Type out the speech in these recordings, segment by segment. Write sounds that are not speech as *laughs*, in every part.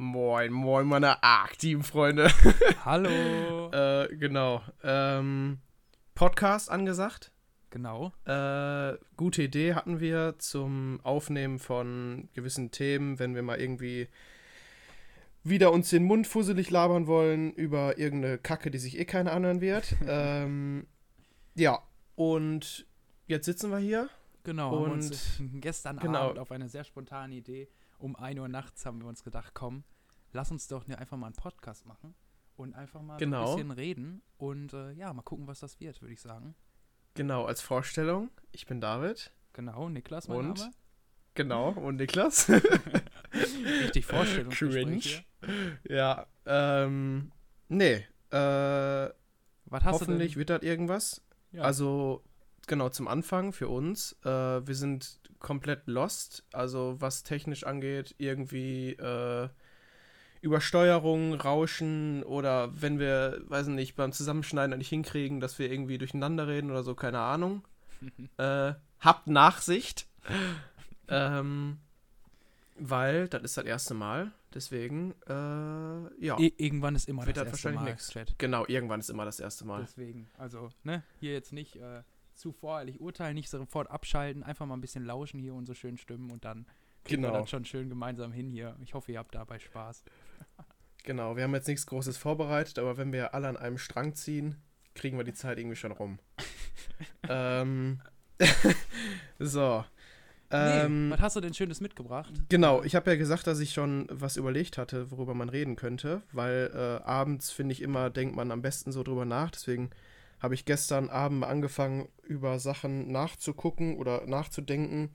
Moin, moin, meine Arc-Team-Freunde. *laughs* Hallo. äh, genau. Ähm, Podcast angesagt. Genau. Äh, gute Idee hatten wir zum Aufnehmen von gewissen Themen, wenn wir mal irgendwie wieder uns den Mund fusselig labern wollen über irgendeine Kacke, die sich eh keiner anhören wird. *laughs* ähm, ja, und jetzt sitzen wir hier. Genau. Und gestern genau. Abend auf eine sehr spontane Idee um 1 Uhr nachts haben wir uns gedacht, komm, lass uns doch einfach mal einen Podcast machen und einfach mal Genau. so ein bisschen reden und äh, ja, mal gucken, was das wird, würde ich sagen. Genau, als Vorstellung. Ich bin David. Genau, Niklas, mein Und? Name. Genau, *laughs* und Niklas. Richtig Vorstellungsgespräch Cringe. ja, ähm, nee, äh, Was hast hoffentlich du wird das irgendwas. denn? Ja. Also, genau, zum Anfang für uns. Äh, wir sind komplett lost. Also, was technisch angeht, irgendwie äh, Übersteuerung, Rauschen oder wenn wir, weiß nicht, beim Zusammenschneiden nicht hinkriegen, dass wir irgendwie durcheinander reden oder so, keine Ahnung. *laughs* äh, habt Nachsicht. ähm, weil das ist das erste Mal. Deswegen, äh, ja. I irgendwann ist immer das das erste Mal, nix. Chat. Genau, irgendwann ist immer das erste Mal. Deswegen, also, ne, hier jetzt nicht äh, zu voreilig urteilen, nicht sofort abschalten, einfach mal ein bisschen lauschen hier unsere schönen Stimmen und dann kriegen wir Genau. das schon schön gemeinsam hin hier. Ich hoffe, ihr habt dabei Spaß. *laughs* Genau, wir haben jetzt nichts Großes vorbereitet, aber wenn wir alle an einem Strang ziehen, kriegen wir die Zeit irgendwie schon rum. *laughs* ähm, *laughs* so. Ähm, nee, was hast du denn Schönes mitgebracht? genau, ich habe ja gesagt, dass ich schon was überlegt hatte, worüber man reden könnte, weil äh, abends, finde ich immer, denkt man am besten so drüber nach. Deswegen habe ich gestern Abend mal angefangen, über Sachen nachzugucken oder nachzudenken,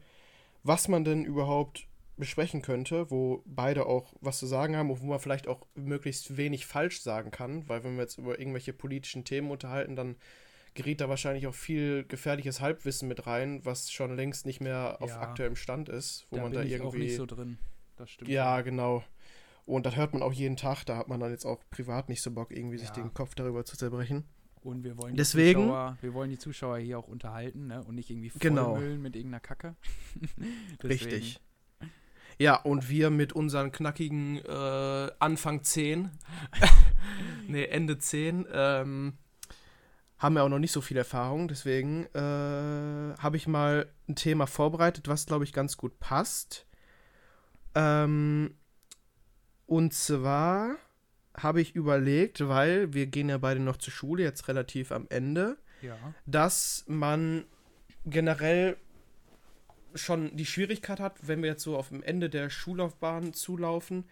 was man denn überhaupt besprechen könnte, wo beide auch was zu sagen haben, und wo man vielleicht auch möglichst wenig falsch sagen kann, weil wenn wir jetzt über irgendwelche politischen Themen unterhalten, dann gerät da wahrscheinlich auch viel gefährliches Halbwissen mit rein, was schon längst nicht mehr auf Ja. aktuellem Stand ist, wo da man bin da ich irgendwie auch nicht so drin. Das stimmt. ja, genau. Und das hört man auch jeden Tag, da hat man dann jetzt auch privat nicht so Bock, irgendwie sich Ja. den Kopf darüber zu zerbrechen. Und wir wollen Deswegen- die Zuschauer, wir wollen die Zuschauer hier auch unterhalten, ne? Und nicht irgendwie Genau. vollmüllen mit irgendeiner Kacke. *laughs* Richtig. Ja, und wir mit unseren knackigen äh, Anfang 10, *laughs* nee, Ende 10, ähm, haben ja auch noch nicht so viel Erfahrung. Deswegen äh, habe ich mal ein Thema vorbereitet, was, glaube ich, ganz gut passt. Ähm, und zwar habe ich überlegt, weil wir gehen ja beide noch zur Schule, jetzt relativ am Ende, Ja. dass man generell schon die Schwierigkeit hat, wenn wir jetzt so auf dem Ende der Schullaufbahn zulaufen,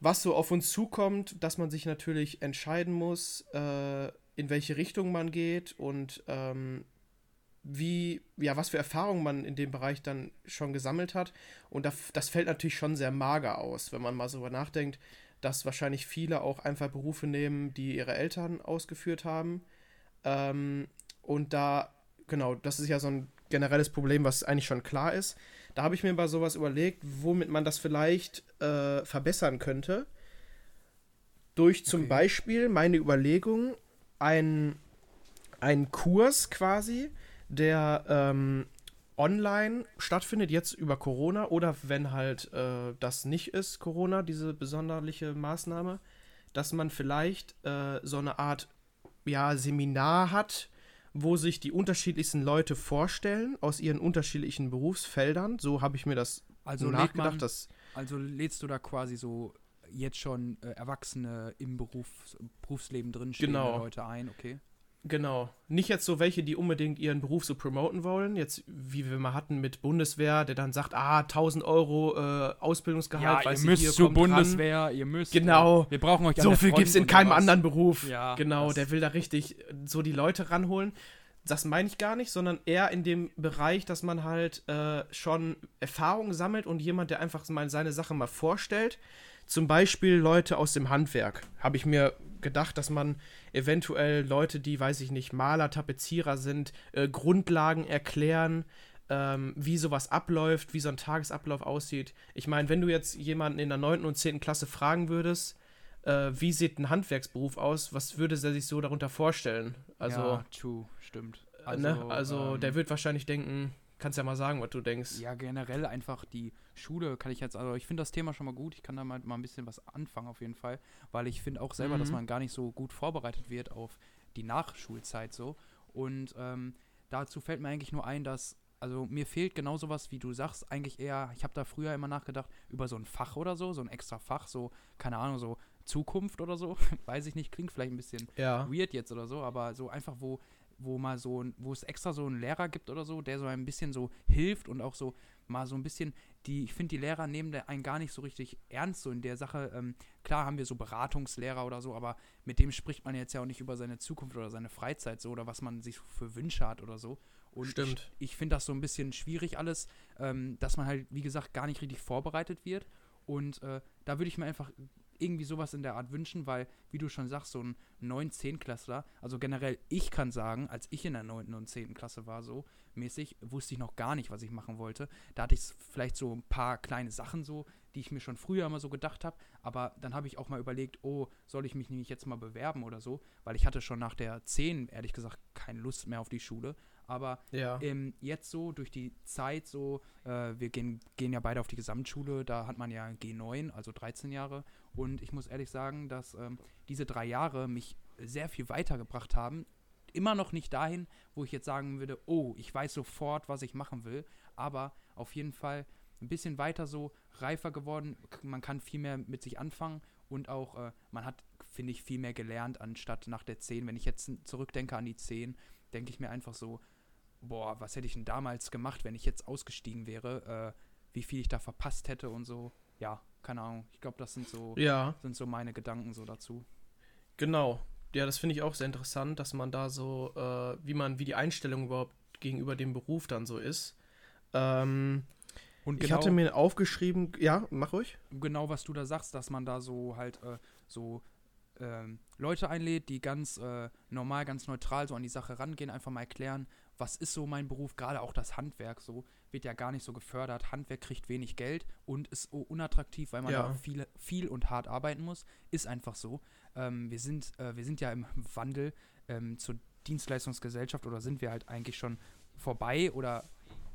was so auf uns zukommt, dass man sich natürlich entscheiden muss, äh, in welche Richtung man geht und ähm, wie, ja, was für Erfahrungen man in dem Bereich dann schon gesammelt hat. Und das, das fällt natürlich schon sehr mager aus, wenn man mal so nachdenkt, dass wahrscheinlich viele auch einfach Berufe nehmen, die ihre Eltern ausgeführt haben. Ähm, und da, genau, das ist ja so ein generelles Problem, was eigentlich schon klar ist. Da habe ich mir mal sowas überlegt, womit man das vielleicht äh, verbessern könnte. Durch zum Okay. Beispiel meine Überlegung, ein, ein Kurs quasi, der ähm, online stattfindet, jetzt über Corona oder wenn halt äh, das nicht ist, Corona, diese besonderliche Maßnahme, dass man vielleicht äh, so eine Art ja, Seminar hat, wo sich die unterschiedlichsten Leute vorstellen aus ihren unterschiedlichen Berufsfeldern. So habe ich mir das Also, nachgedacht, man, dass also lädst du da quasi so jetzt schon äh, Erwachsene im Beruf, Berufsleben drinstehende Genau. Leute ein, okay? Genau. Nicht jetzt so welche, die unbedingt ihren Beruf so promoten wollen. Jetzt, wie wir mal hatten mit Bundeswehr, der dann sagt, ah, 1000 Euro äh, Ausbildungsgehalt, weißt du, hier kommt ran. ihr müsst. Genau. äh, wir brauchen euch So viel Front gibt es in keinem was. anderen Beruf. Ja, genau, der will da richtig äh, so die Leute ranholen. Das meine ich gar nicht, sondern eher in dem Bereich, dass man halt äh, schon Erfahrung sammelt und jemand, der einfach mal seine Sache mal vorstellt. Zum Beispiel Leute aus dem Handwerk. Habe ich mir gedacht, dass man eventuell Leute, die, weiß ich nicht, Maler, Tapezierer sind, äh, Grundlagen erklären, ähm, wie sowas abläuft, wie so ein Tagesablauf aussieht. Ich meine, wenn du jetzt jemanden in der 9. und 10. Klasse fragen würdest, äh, wie sieht ein Handwerksberuf aus, was würde er sich so darunter vorstellen? Also, ja, true, stimmt. also, ne? also ähm, der wird wahrscheinlich denken, kannst ja mal sagen, was du denkst. Ja, generell einfach die Schule kann ich jetzt, also ich finde das Thema schon mal gut. Ich kann da mal, mal ein bisschen was anfangen auf jeden Fall, weil ich finde auch selber, mhm. dass man gar nicht so gut vorbereitet wird auf die Nachschulzeit so. Und ähm, dazu fällt mir eigentlich nur ein, dass also mir fehlt genau sowas, wie du sagst, eigentlich eher, ich habe da früher immer nachgedacht, über so ein Fach oder so, so ein extra Fach, so, keine Ahnung, so Zukunft oder so, *laughs* weiß ich nicht, klingt vielleicht ein bisschen ja. weird jetzt oder so, aber so einfach, wo, wo mal so, wo es extra so einen Lehrer gibt oder so, der so ein bisschen so hilft und auch so mal so ein bisschen, die, ich finde, die Lehrer nehmen einen gar nicht so richtig ernst, so in der Sache. Ähm, klar haben wir so Beratungslehrer oder so, aber mit dem spricht man jetzt ja auch nicht über seine Zukunft oder seine Freizeit so oder was man sich für Wünsche hat oder so. Und Stimmt. ich, ich finde das so ein bisschen schwierig alles, ähm, dass man halt, wie gesagt, gar nicht richtig vorbereitet wird. Und äh, da würde ich mir einfach irgendwie sowas in der Art wünschen, weil, wie du schon sagst, so ein 9-, 10-Klassler, also generell, ich kann sagen, als ich in der 9. und 10. Klasse war, so mäßig, wusste ich noch gar nicht, was ich machen wollte. Da hatte ich vielleicht so ein paar kleine Sachen so, die ich mir schon früher immer so gedacht habe, aber dann habe ich auch mal überlegt, oh, soll ich mich nämlich jetzt mal bewerben oder so, weil ich hatte schon nach der 10, ehrlich gesagt, keine Lust mehr auf die Schule. Aber ja. ähm, jetzt so durch die Zeit so, äh, wir gehen, gehen ja beide auf die Gesamtschule, da hat man ja G9, also 13 Jahre. Und ich muss ehrlich sagen, dass ähm, diese drei Jahre mich sehr viel weitergebracht haben. Immer noch nicht dahin, wo ich jetzt sagen würde, oh, ich weiß sofort, was ich machen will. Aber auf jeden Fall ein bisschen weiter so reifer geworden. Man kann viel mehr mit sich anfangen und auch, äh, man hat, finde ich, viel mehr gelernt, anstatt nach der 10. Wenn ich jetzt zurückdenke an die 10, denke ich mir einfach so, boah, was hätte ich denn damals gemacht, wenn ich jetzt ausgestiegen wäre, äh, wie viel ich da verpasst hätte und so. Ja, keine Ahnung. Ich glaube, das sind so, ja. sind so meine Gedanken so dazu. Genau. Ja, das finde ich auch sehr interessant, dass man da so, äh, wie man, wie die Einstellung überhaupt gegenüber dem Beruf dann so ist. Ähm, und genau, ich hatte mir aufgeschrieben, ja, mach ruhig. Genau, was du da sagst, dass man da so halt äh, so ähm, Leute einlädt, die ganz äh, normal, ganz neutral so an die Sache rangehen, einfach mal erklären, was ist so mein Beruf, gerade auch das Handwerk so, wird ja gar nicht so gefördert. Handwerk kriegt wenig Geld und ist unattraktiv, weil man ja. da viel, viel und hart arbeiten muss. Ist einfach so. Ähm, wir, sind, äh, wir sind ja im Wandel ähm, zur Dienstleistungsgesellschaft oder sind wir halt eigentlich schon vorbei oder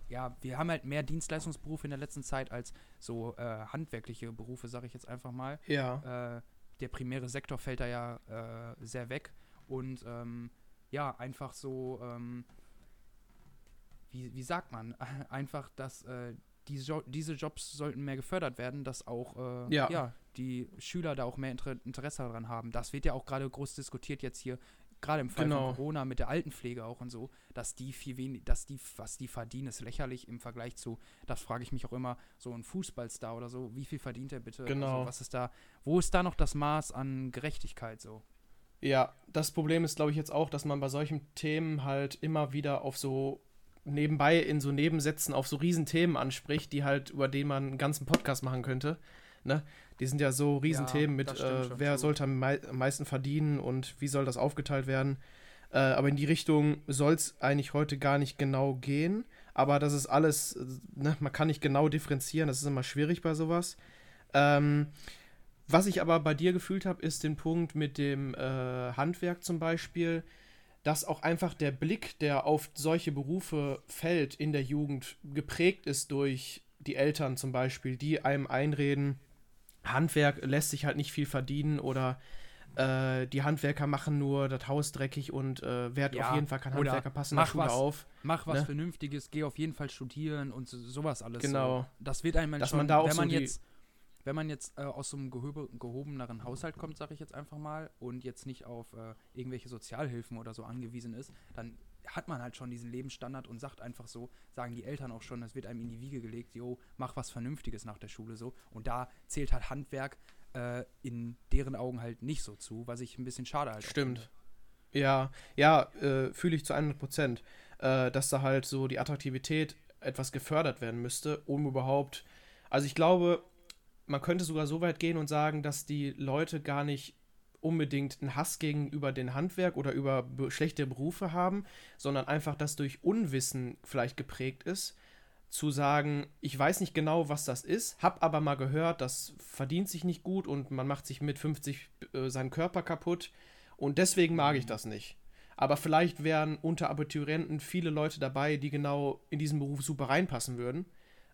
ja, wir haben halt mehr Dienstleistungsberufe in der letzten Zeit als so äh, handwerkliche Berufe, sage ich jetzt einfach mal. Ja. Äh, der primäre Sektor fällt da ja äh, sehr weg und ähm, ja, einfach so ähm, wie, wie sagt man, *laughs* einfach, dass äh, die jo diese Jobs sollten mehr gefördert werden, dass auch äh, ja. ja. die Schüler da auch mehr Inter Interesse daran haben. Das wird ja auch gerade groß diskutiert jetzt hier, gerade im Fall genau. von Corona mit der Altenpflege auch und so, dass die viel wenig, dass die, was die verdienen, ist lächerlich im Vergleich zu, das frage ich mich auch immer, so ein Fußballstar oder so, wie viel verdient er bitte? Genau. Also, was ist da, wo ist da noch das Maß an Gerechtigkeit so? Ja, das Problem ist, glaube ich, jetzt auch, dass man bei solchen Themen halt immer wieder auf so nebenbei in so Nebensätzen auf so Riesenthemen anspricht, die halt, über denen man einen ganzen Podcast machen könnte. Ne? Die sind ja so Riesenthemen ja, mit, äh, wer sollte am, mei am, meisten verdienen und wie soll das aufgeteilt werden. Äh, aber in die Richtung soll es eigentlich heute gar nicht genau gehen. Aber das ist alles, ne? man kann nicht genau differenzieren, das ist immer schwierig bei sowas. Ähm, was ich aber bei dir gefühlt habe, ist den Punkt mit dem äh, Handwerk zum Beispiel dass auch einfach der Blick, der auf solche Berufe fällt in der Jugend, geprägt ist durch die Eltern zum Beispiel, die einem einreden, Handwerk lässt sich halt nicht viel verdienen oder äh, die Handwerker machen nur das Haus dreckig und äh, werd ja, auf jeden Fall kein Handwerker passen Schule was, auf. Mach was ne? Vernünftiges, geh auf jeden Fall studieren und so, sowas alles. Genau. So. Das wird einem Dass schon, man da auch wenn man so jetzt wenn man jetzt äh, aus so einem gehöbe, gehobeneren Haushalt kommt, sage ich jetzt einfach mal, und jetzt nicht auf äh, irgendwelche Sozialhilfen oder so angewiesen ist, dann hat man halt schon diesen Lebensstandard und sagt einfach so, sagen die Eltern auch schon, das wird einem in die Wiege gelegt, jo, mach was Vernünftiges nach der Schule so. Und da zählt halt Handwerk äh, in deren Augen halt nicht so zu, was ich ein bisschen schade halt Stimmt. Ja, ja, äh, fühle ich zu 100 Prozent, äh, dass da halt so die Attraktivität etwas gefördert werden müsste, um überhaupt, also ich glaube, man könnte sogar so weit gehen und sagen, dass die Leute gar nicht unbedingt einen Hass gegenüber den Handwerk oder über schlechte Berufe haben, sondern einfach das durch Unwissen vielleicht geprägt ist, zu sagen, ich weiß nicht genau, was das ist, hab aber mal gehört, das verdient sich nicht gut und man macht sich mit 50 äh, seinen Körper kaputt und deswegen mag ich das nicht. Aber vielleicht wären unter Abiturienten viele Leute dabei, die genau in diesen Beruf super reinpassen würden,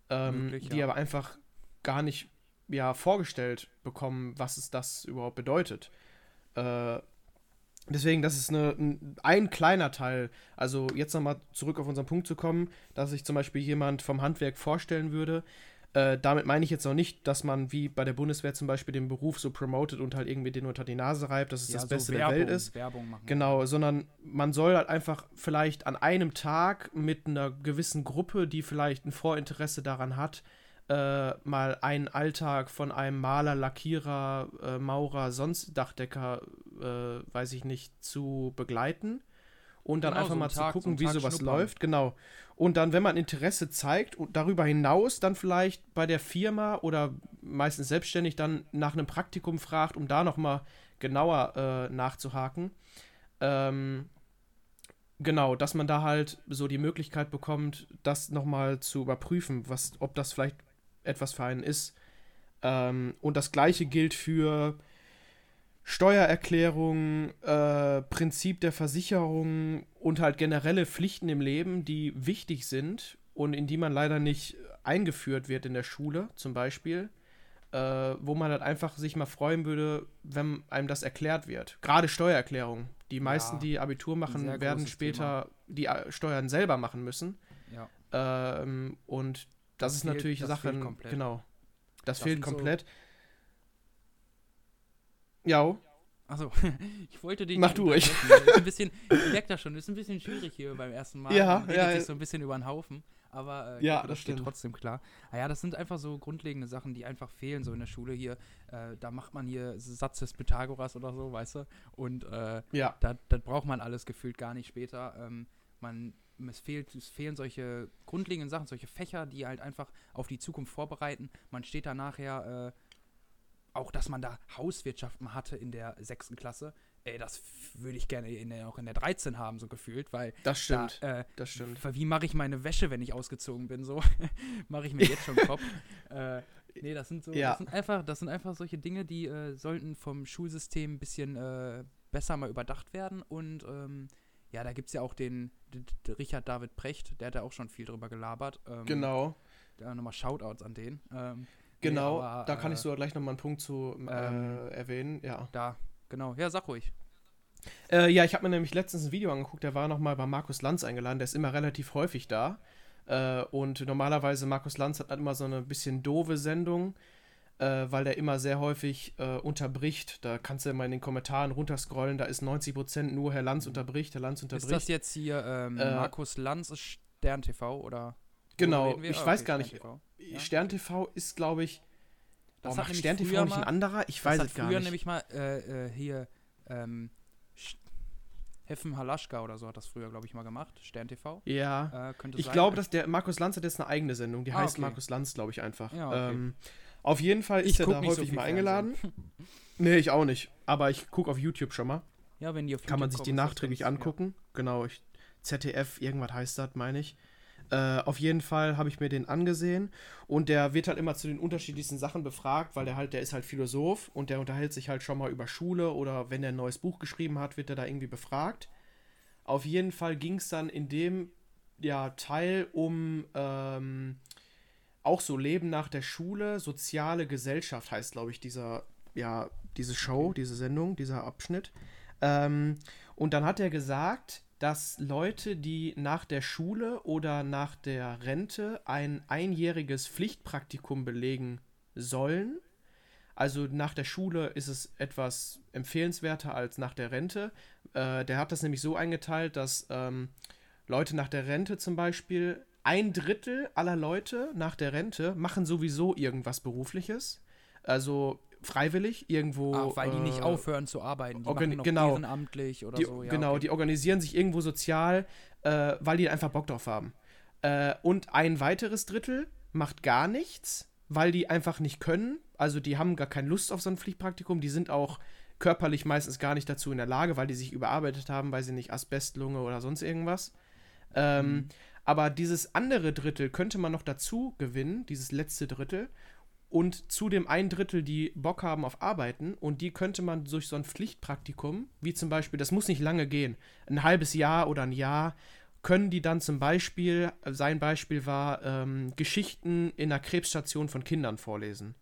ähm, Möglich, die ja. aber einfach gar nicht ja, vorgestellt bekommen, was es das überhaupt bedeutet. Äh, deswegen, das ist eine, ein, ein kleiner Teil. Also jetzt nochmal zurück auf unseren Punkt zu kommen, dass sich zum Beispiel jemand vom Handwerk vorstellen würde. Äh, damit meine ich jetzt noch nicht, dass man wie bei der Bundeswehr zum Beispiel den Beruf so promotet und halt irgendwie den unter die Nase reibt, dass es das so Beste Werbung, der Welt ist. Werbung machen. Genau, sondern man soll halt einfach vielleicht an einem Tag mit einer gewissen Gruppe, die vielleicht ein Vorinteresse daran hat, äh, mal einen Alltag von einem Maler, Lackierer, äh, Maurer, sonst Dachdecker, äh, weiß ich nicht, zu begleiten. Und dann Genau, einfach so mal zu Tag- so gucken, einen wie Tag sowas schnuppern. läuft. Genau. Und dann, wenn man Interesse zeigt und darüber hinaus dann vielleicht bei der Firma oder meistens selbstständig dann nach einem Praktikum fragt, um da nochmal genauer äh, nachzuhaken. Ähm, genau, dass man da halt so die Möglichkeit bekommt, das nochmal zu überprüfen, was, ob das vielleicht etwas für einen ist. Ähm, und das gleiche gilt für Steuererklärung, äh, Prinzip der Versicherung und halt generelle Pflichten im Leben, die wichtig sind und in die man leider nicht eingeführt wird in der Schule, zum Beispiel, äh, wo man halt einfach sich mal freuen würde, wenn einem das erklärt wird. Gerade Steuererklärung. Die meisten, Ja, die Abitur machen, werden später die äh, Steuern selber machen müssen. Ja. Ähm, und das, Das ist fehlt- natürlich das Sache. komplett. Genau. Das, Das fehlt sind so- komplett. Ja, Achso, *laughs* ich wollte dich. Mach du. Ist ein bisschen, ich merke das schon, ist ein bisschen schwierig hier beim ersten Mal. Ja, Man ja, sich so ein bisschen über den Haufen. Aber äh, Ja, hoffe, das steht trotzdem klar. Ah ja, das sind einfach so grundlegende Sachen, die einfach fehlen, so in der Schule hier. Äh, da macht man hier Satz des Pythagoras oder so, weißt du? Und äh, ja, da, das braucht man alles gefühlt gar nicht später. Ähm, man, es, fehlt, es fehlen solche grundlegenden Sachen, solche Fächer, die halt einfach auf die Zukunft vorbereiten. Man steht da nachher, äh, auch dass man da Hauswirtschaft mal hatte in der sechsten Klasse. Ey, das würde ich gerne in der, auch in der 13 haben, so gefühlt, weil das stimmt. da, äh, das stimmt. wie mache ich meine Wäsche, wenn ich ausgezogen bin? So *laughs* mache ich mir jetzt schon Kopf. *laughs* äh, nee, das sind so, Ja. das sind einfach, das sind einfach solche Dinge, die äh, sollten vom Schulsystem ein bisschen äh, besser mal überdacht werden. Und ähm, ja, da gibt es ja auch den, Richard David Precht, der hat ja auch schon viel drüber gelabert. Ähm, Genau, Da nochmal Shoutouts an den. Ähm, nee, genau. aber, da kann äh, ich sogar gleich nochmal einen Punkt zu äh, erwähnen. Ja. Da, genau. Ja, sag ruhig. Äh, ja, ich habe mir nämlich letztens ein Video angeguckt, der war nochmal bei Markus Lanz eingeladen, der ist immer relativ häufig da. Äh, und normalerweise, Markus Lanz hat halt immer so eine bisschen doofe Sendung, äh, weil der immer sehr häufig äh, unterbricht. Da kannst du mal in den Kommentaren runterscrollen, da ist 90% nur Herr Lanz unterbricht, Herr Lanz Ist unterbricht. das jetzt hier ähm, Äh, Markus Lanz Stern TV oder? genau, ich Ah, weiß okay, gar Stern nicht. TV. Ja. Stern TV ist, glaube ich. Das Oh, macht Stern TV früher nicht ein anderer? Ich weiß es gar früher nicht. nämlich mal äh, äh, hier ähm, Heffen Halaschka oder so hat das früher, glaube ich, mal gemacht. Stern TV. ja. Äh, Ich glaube, dass der Markus Lanz hat jetzt eine eigene Sendung, die Ah, heißt okay. Markus Lanz, glaube ich, einfach. Ja, okay. ähm, auf jeden Fall ist Ich er da so häufig viel mal Fernsehen. eingeladen. *laughs* Nee, ich auch nicht. Aber ich gucke auf YouTube schon mal. Ja, wenn die auf Kann man YouTube sich die nachträglich angucken. Genau, ich, ZDF, irgendwas heißt das, meine ich. Äh, auf jeden Fall habe ich mir den angesehen und der wird halt immer zu den unterschiedlichsten Sachen befragt, weil der halt, der ist halt Philosoph und der unterhält sich halt schon mal über Schule oder wenn der ein neues Buch geschrieben hat, wird er da irgendwie befragt. Auf jeden Fall ging es dann in dem ja, Teil um ähm, auch so Leben nach der Schule, soziale Gesellschaft heißt, glaube ich, dieser, ja, diese Show, diese Sendung, dieser Abschnitt. Ähm, und dann hat er gesagt, dass Leute, die nach der Schule oder nach der Rente ein einjähriges Pflichtpraktikum belegen sollen, also nach der Schule ist es etwas empfehlenswerter als nach der Rente. Äh, der hat das nämlich so eingeteilt, dass ähm, Leute nach der Rente zum Beispiel, ein Drittel aller Leute nach der Rente machen sowieso irgendwas Berufliches. Also freiwillig irgendwo. Ach, weil die nicht äh, aufhören zu arbeiten. Die machen noch genau. ehrenamtlich oder die, so. Ja, genau, okay. die organisieren sich irgendwo sozial, äh, weil die einfach Bock drauf haben. Äh, und ein weiteres Drittel macht gar nichts, weil die einfach nicht können. Also die haben gar keine Lust auf so ein Pflichtpraktikum. Die sind auch körperlich meistens gar nicht dazu in der Lage, weil die sich überarbeitet haben, weil sie nicht Asbestlunge oder sonst irgendwas. Ähm, Mhm. Aber dieses andere Drittel könnte man noch dazu gewinnen, dieses letzte Drittel. und zu dem ein Drittel, die Bock haben auf Arbeiten und die könnte man durch so ein Pflichtpraktikum, wie zum Beispiel, das muss nicht lange gehen, ein halbes Jahr oder ein Jahr, können die dann zum Beispiel, sein Beispiel war, ähm, Geschichten in einer Krebsstation von Kindern vorlesen.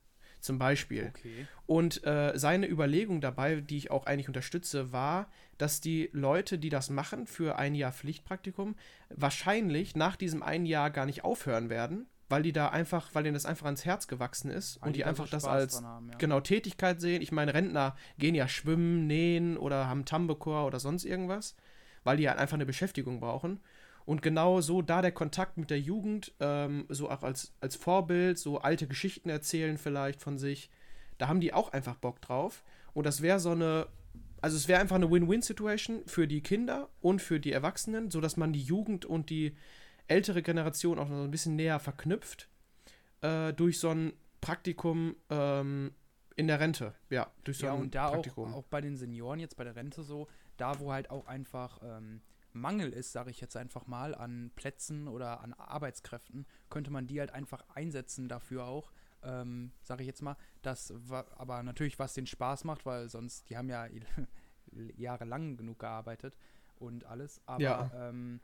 Zum Beispiel. Okay. Und äh, seine Überlegung dabei, die ich auch eigentlich unterstütze, war, dass die Leute, die das machen für ein Jahr Pflichtpraktikum, wahrscheinlich nach diesem einen Jahr gar nicht aufhören werden, weil die da einfach, weil denen das einfach ans Herz gewachsen ist Weil und die so einfach das Spaß als haben, ja. genau Tätigkeit sehen. Ich meine, Rentner gehen ja schwimmen, nähen oder haben Tambekor oder sonst irgendwas, weil die halt einfach eine Beschäftigung brauchen. Und genau so da der Kontakt mit der Jugend, ähm, so auch als, als Vorbild, so alte Geschichten erzählen vielleicht von sich, da haben die auch einfach Bock drauf. Und das wäre so eine, also es wäre einfach eine Win-Win-Situation für die Kinder und für die Erwachsenen, sodass man die Jugend und die ältere Generation auch noch so ein bisschen näher verknüpft äh, durch so ein Praktikum ähm, in der Rente. Ja, durch so ja, ein und da auch, Praktikum. auch bei den Senioren jetzt bei der Rente so, da wo halt auch einfach ähm, Mangel ist, sage ich jetzt einfach mal, an Plätzen oder an Arbeitskräften, könnte man die halt einfach einsetzen dafür auch, ähm, sage ich jetzt mal, das aber natürlich was den Spaß macht, weil sonst, die haben ja *laughs* jahrelang genug gearbeitet und alles, aber Ja. ähm,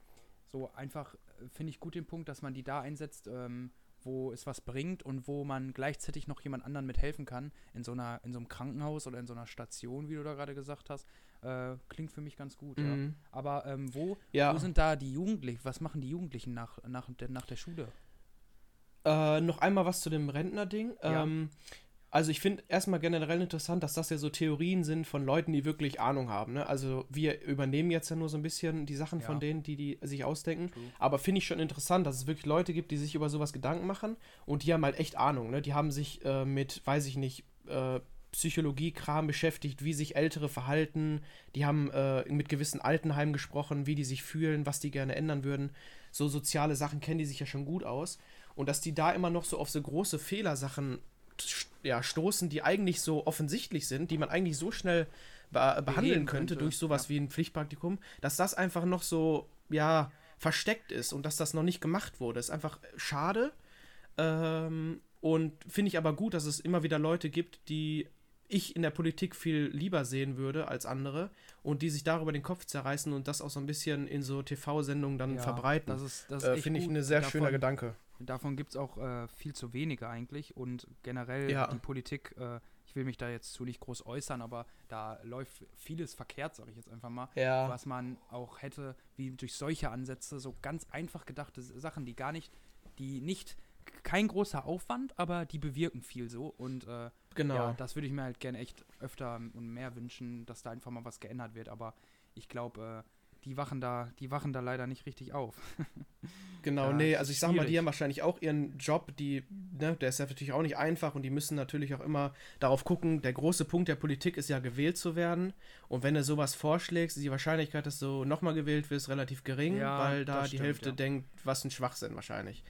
so einfach äh, finde ich gut den Punkt, dass man die da einsetzt, ähm, wo es was bringt und wo man gleichzeitig noch jemand anderen mithelfen kann, in so einer, in so einem Krankenhaus oder in so einer Station, wie du da gerade gesagt hast, äh, klingt für mich ganz gut, ja. Mhm. Aber ähm, wo, Ja. wo sind da die Jugendlichen? Was machen die Jugendlichen nach, nach, der, nach der Schule? Äh, noch einmal was zu dem Rentner-Ding. Ja. Ähm, also ich finde erstmal generell interessant, dass das ja so Theorien sind von Leuten, die wirklich Ahnung haben. Ne? Also wir übernehmen jetzt ja nur so ein bisschen die Sachen Ja. von denen, die die sich ausdenken. True. Aber finde ich schon interessant, dass es wirklich Leute gibt, die sich über sowas Gedanken machen und die haben halt echt Ahnung. Ne? Die haben sich äh, mit, weiß ich nicht, äh, Psychologie-Kram beschäftigt, wie sich Ältere verhalten. Die haben äh, mit gewissen Altenheimen gesprochen, wie die sich fühlen, was die gerne ändern würden. So soziale Sachen kennen die sich ja schon gut aus. Und dass die da immer noch so auf so große Fehlersachen ja, stoßen, die eigentlich so offensichtlich sind, die man eigentlich so schnell be behandeln könnte, könnte, durch sowas ja. wie ein Pflichtpraktikum, dass das einfach noch so, ja, versteckt ist und dass das noch nicht gemacht wurde. Ist einfach schade. Ähm, und finde ich aber gut, dass es immer wieder Leute gibt, die ich in der Politik viel lieber sehen würde als andere und die sich darüber den Kopf zerreißen und das auch so ein bisschen in so TV-Sendungen dann Ja, verbreiten. Das ist, das äh, finde ich ein sehr davon, schöner Gedanke. Davon gibt es auch äh, viel zu wenige eigentlich und generell Ja. die Politik, äh, ich will mich da jetzt zu nicht groß äußern, aber da läuft vieles verkehrt, sage ich jetzt einfach mal, Ja. was man auch hätte, wie durch solche Ansätze, so ganz einfach gedachte Sachen, die gar nicht, die nicht, kein großer Aufwand, aber die bewirken viel so und äh, Genau. ja, das würde ich mir halt gerne echt öfter und mehr wünschen, dass da einfach mal was geändert wird, aber ich glaube, äh, die wachen da, die wachen da leider nicht richtig auf. *laughs* Genau, Ja, nee, also ich sag mal, die schwierig. haben wahrscheinlich auch ihren Job, die, ne, der ist ja natürlich auch nicht einfach und die müssen natürlich auch immer darauf gucken, der große Punkt der Politik ist ja gewählt zu werden und wenn du sowas vorschlägst, ist die Wahrscheinlichkeit, dass du nochmal gewählt wirst, relativ gering, Ja, weil da die stimmt, Hälfte ja. denkt, was ein Schwachsinn wahrscheinlich.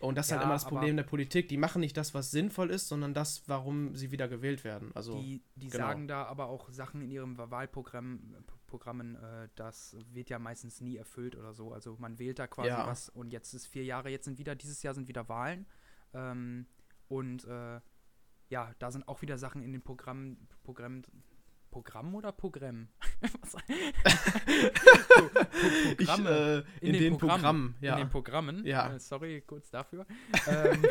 Und das ist halt Ja, immer das Problem der Politik, die machen nicht das, was sinnvoll ist, sondern das, warum sie wieder gewählt werden. Also, Die, die genau. sagen da aber auch Sachen in ihrem Wahlprogramm, P- Programmen, äh, das wird ja meistens nie erfüllt oder so. Also man wählt da quasi Ja. was und jetzt ist vier Jahre, jetzt sind wieder, dieses Jahr sind wieder Wahlen. Ähm, und äh, ja, da sind auch wieder Sachen in den Programmen, Programmen, Programm oder Programm? *laughs* Ich, Programme. äh, in, den, Programmen, ja. In den Programmen, Ja. äh, sorry kurz dafür. ähm,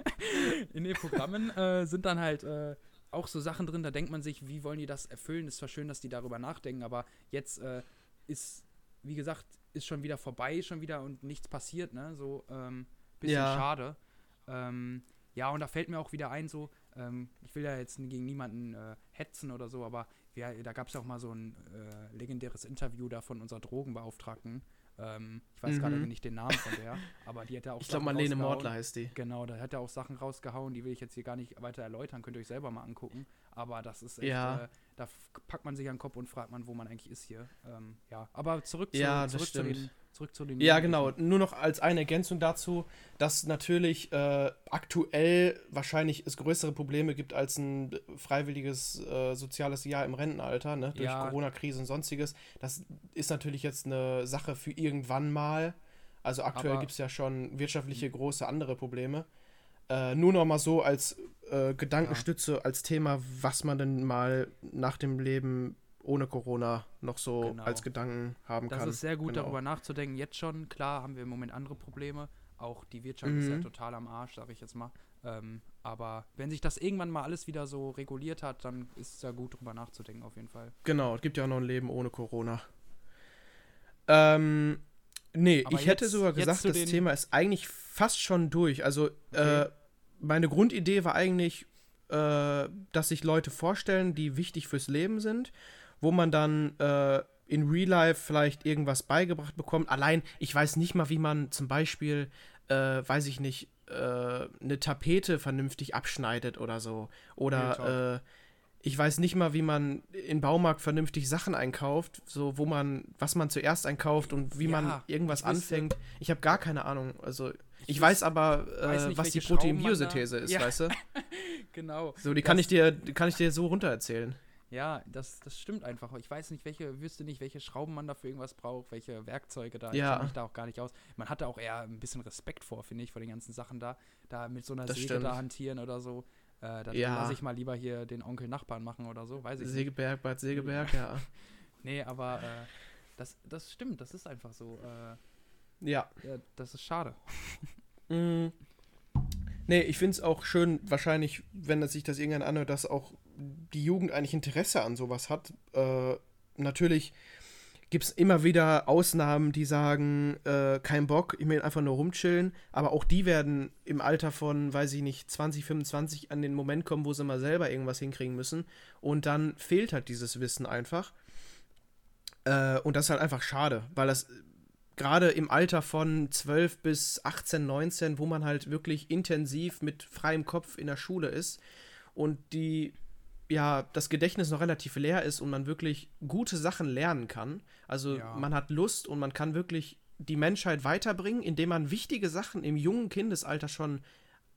*laughs* in den Programmen äh, sind dann halt äh, auch so Sachen drin, da denkt man sich, wie wollen die das erfüllen? Ist zwar schön, dass die darüber nachdenken, aber jetzt äh, ist, wie gesagt, ist schon wieder vorbei, schon wieder und nichts passiert, ne? So, ähm, bisschen Ja. schade. Ähm, ja, und da fällt mir auch wieder ein, so, ähm, ich will ja jetzt gegen niemanden äh, hetzen oder so, aber wir, da gab es ja auch mal so ein äh, legendäres Interview da von unserer Drogenbeauftragten. Ähm, ich weiß Mhm. gerade nicht den Namen von der, aber die hat ja auch Ich glaube, Marlene. Mortler heißt die. Genau, da hat er auch Sachen rausgehauen, die will ich jetzt hier gar nicht weiter erläutern, könnt ihr euch selber mal angucken. Aber das ist echt, Ja. äh, da packt man sich an den Kopf und fragt man, wo man eigentlich ist hier. Ähm, ja, aber zurück zu, Ja, das zurück zu den, zurück zu den Ja, genau. Nur noch als eine Ergänzung dazu, dass natürlich äh, aktuell wahrscheinlich es größere Probleme gibt als ein freiwilliges äh, soziales Jahr im Rentenalter, ne? durch Ja. Corona-Krise und sonstiges. Das ist natürlich jetzt eine Sache für irgendwann mal. Also aktuell gibt es ja schon wirtschaftliche große andere Probleme. Äh, nur noch mal so als äh, Gedankenstütze, ja. als Thema, was man denn mal nach dem Leben ohne Corona noch so genau. als Gedanken haben das kann. Das ist sehr gut, genau. darüber nachzudenken. Jetzt schon, klar, haben wir im Moment andere Probleme. Auch die Wirtschaft mhm. ist ja mhm. total am Arsch, sage ich jetzt mal. Ähm, aber wenn sich das irgendwann mal alles wieder so reguliert hat, dann ist es ja gut, darüber nachzudenken, auf jeden Fall. Genau, es gibt ja auch noch ein Leben ohne Corona. Ähm, nee, aber ich jetzt, hätte sogar gesagt, das Thema ist eigentlich fast schon durch. Also, okay. äh, meine Grundidee war eigentlich, äh, dass sich Leute vorstellen, die wichtig fürs Leben sind, wo man dann äh, in Real Life vielleicht irgendwas beigebracht bekommt. Allein, ich weiß nicht mal, wie man zum Beispiel, äh, weiß ich nicht, äh, eine Tapete vernünftig abschneidet oder so. Oder äh, ich weiß nicht mal, wie man im Baumarkt vernünftig Sachen einkauft, so wo man, was man zuerst einkauft und wie ja, man irgendwas ich anfängt. Ich habe gar keine Ahnung. Also ich, ich weiß aber, äh, weiß nicht, was die Proteinbiosynthese ist, ja. weißt du? *laughs* genau. So, die kann ich dir, kann ich dir so runtererzählen. Ja, das, das stimmt einfach. Ich weiß nicht, welche, wüsste nicht, welche Schrauben man dafür irgendwas braucht, welche Werkzeuge da. Ja. Ich kenne mich da auch gar nicht aus. Man hatte auch eher ein bisschen Respekt vor, finde ich, vor den ganzen Sachen da. Da mit so einer das Säge stimmt. da hantieren oder so. Äh, dann ja. lasse ich mal lieber hier den Onkel Nachbarn machen oder so, weiß ich Segeberg, nicht. Bad Segeberg, *laughs* ja. nee, aber äh, das, das stimmt, das ist einfach so. Äh, ja. ja. Das ist schade. *laughs* mm. Nee, ich finde es auch schön, wahrscheinlich, wenn sich das irgendwann anhört, dass auch die Jugend eigentlich Interesse an sowas hat. Äh, natürlich gibt es immer wieder Ausnahmen, die sagen, äh, kein Bock, ich will einfach nur rumchillen. Aber auch die werden im Alter von, weiß ich nicht, 20, 25 an den Moment kommen, wo sie mal selber irgendwas hinkriegen müssen. Und dann fehlt halt dieses Wissen einfach. Äh, und das ist halt einfach schade, weil das gerade im Alter von 12 bis 18, 19, wo man halt wirklich intensiv mit freiem Kopf in der Schule ist und die ja das Gedächtnis noch relativ leer ist und man wirklich gute Sachen lernen kann. Also ja. man hat Lust und man kann wirklich die Menschheit weiterbringen, indem man wichtige Sachen im jungen Kindesalter schon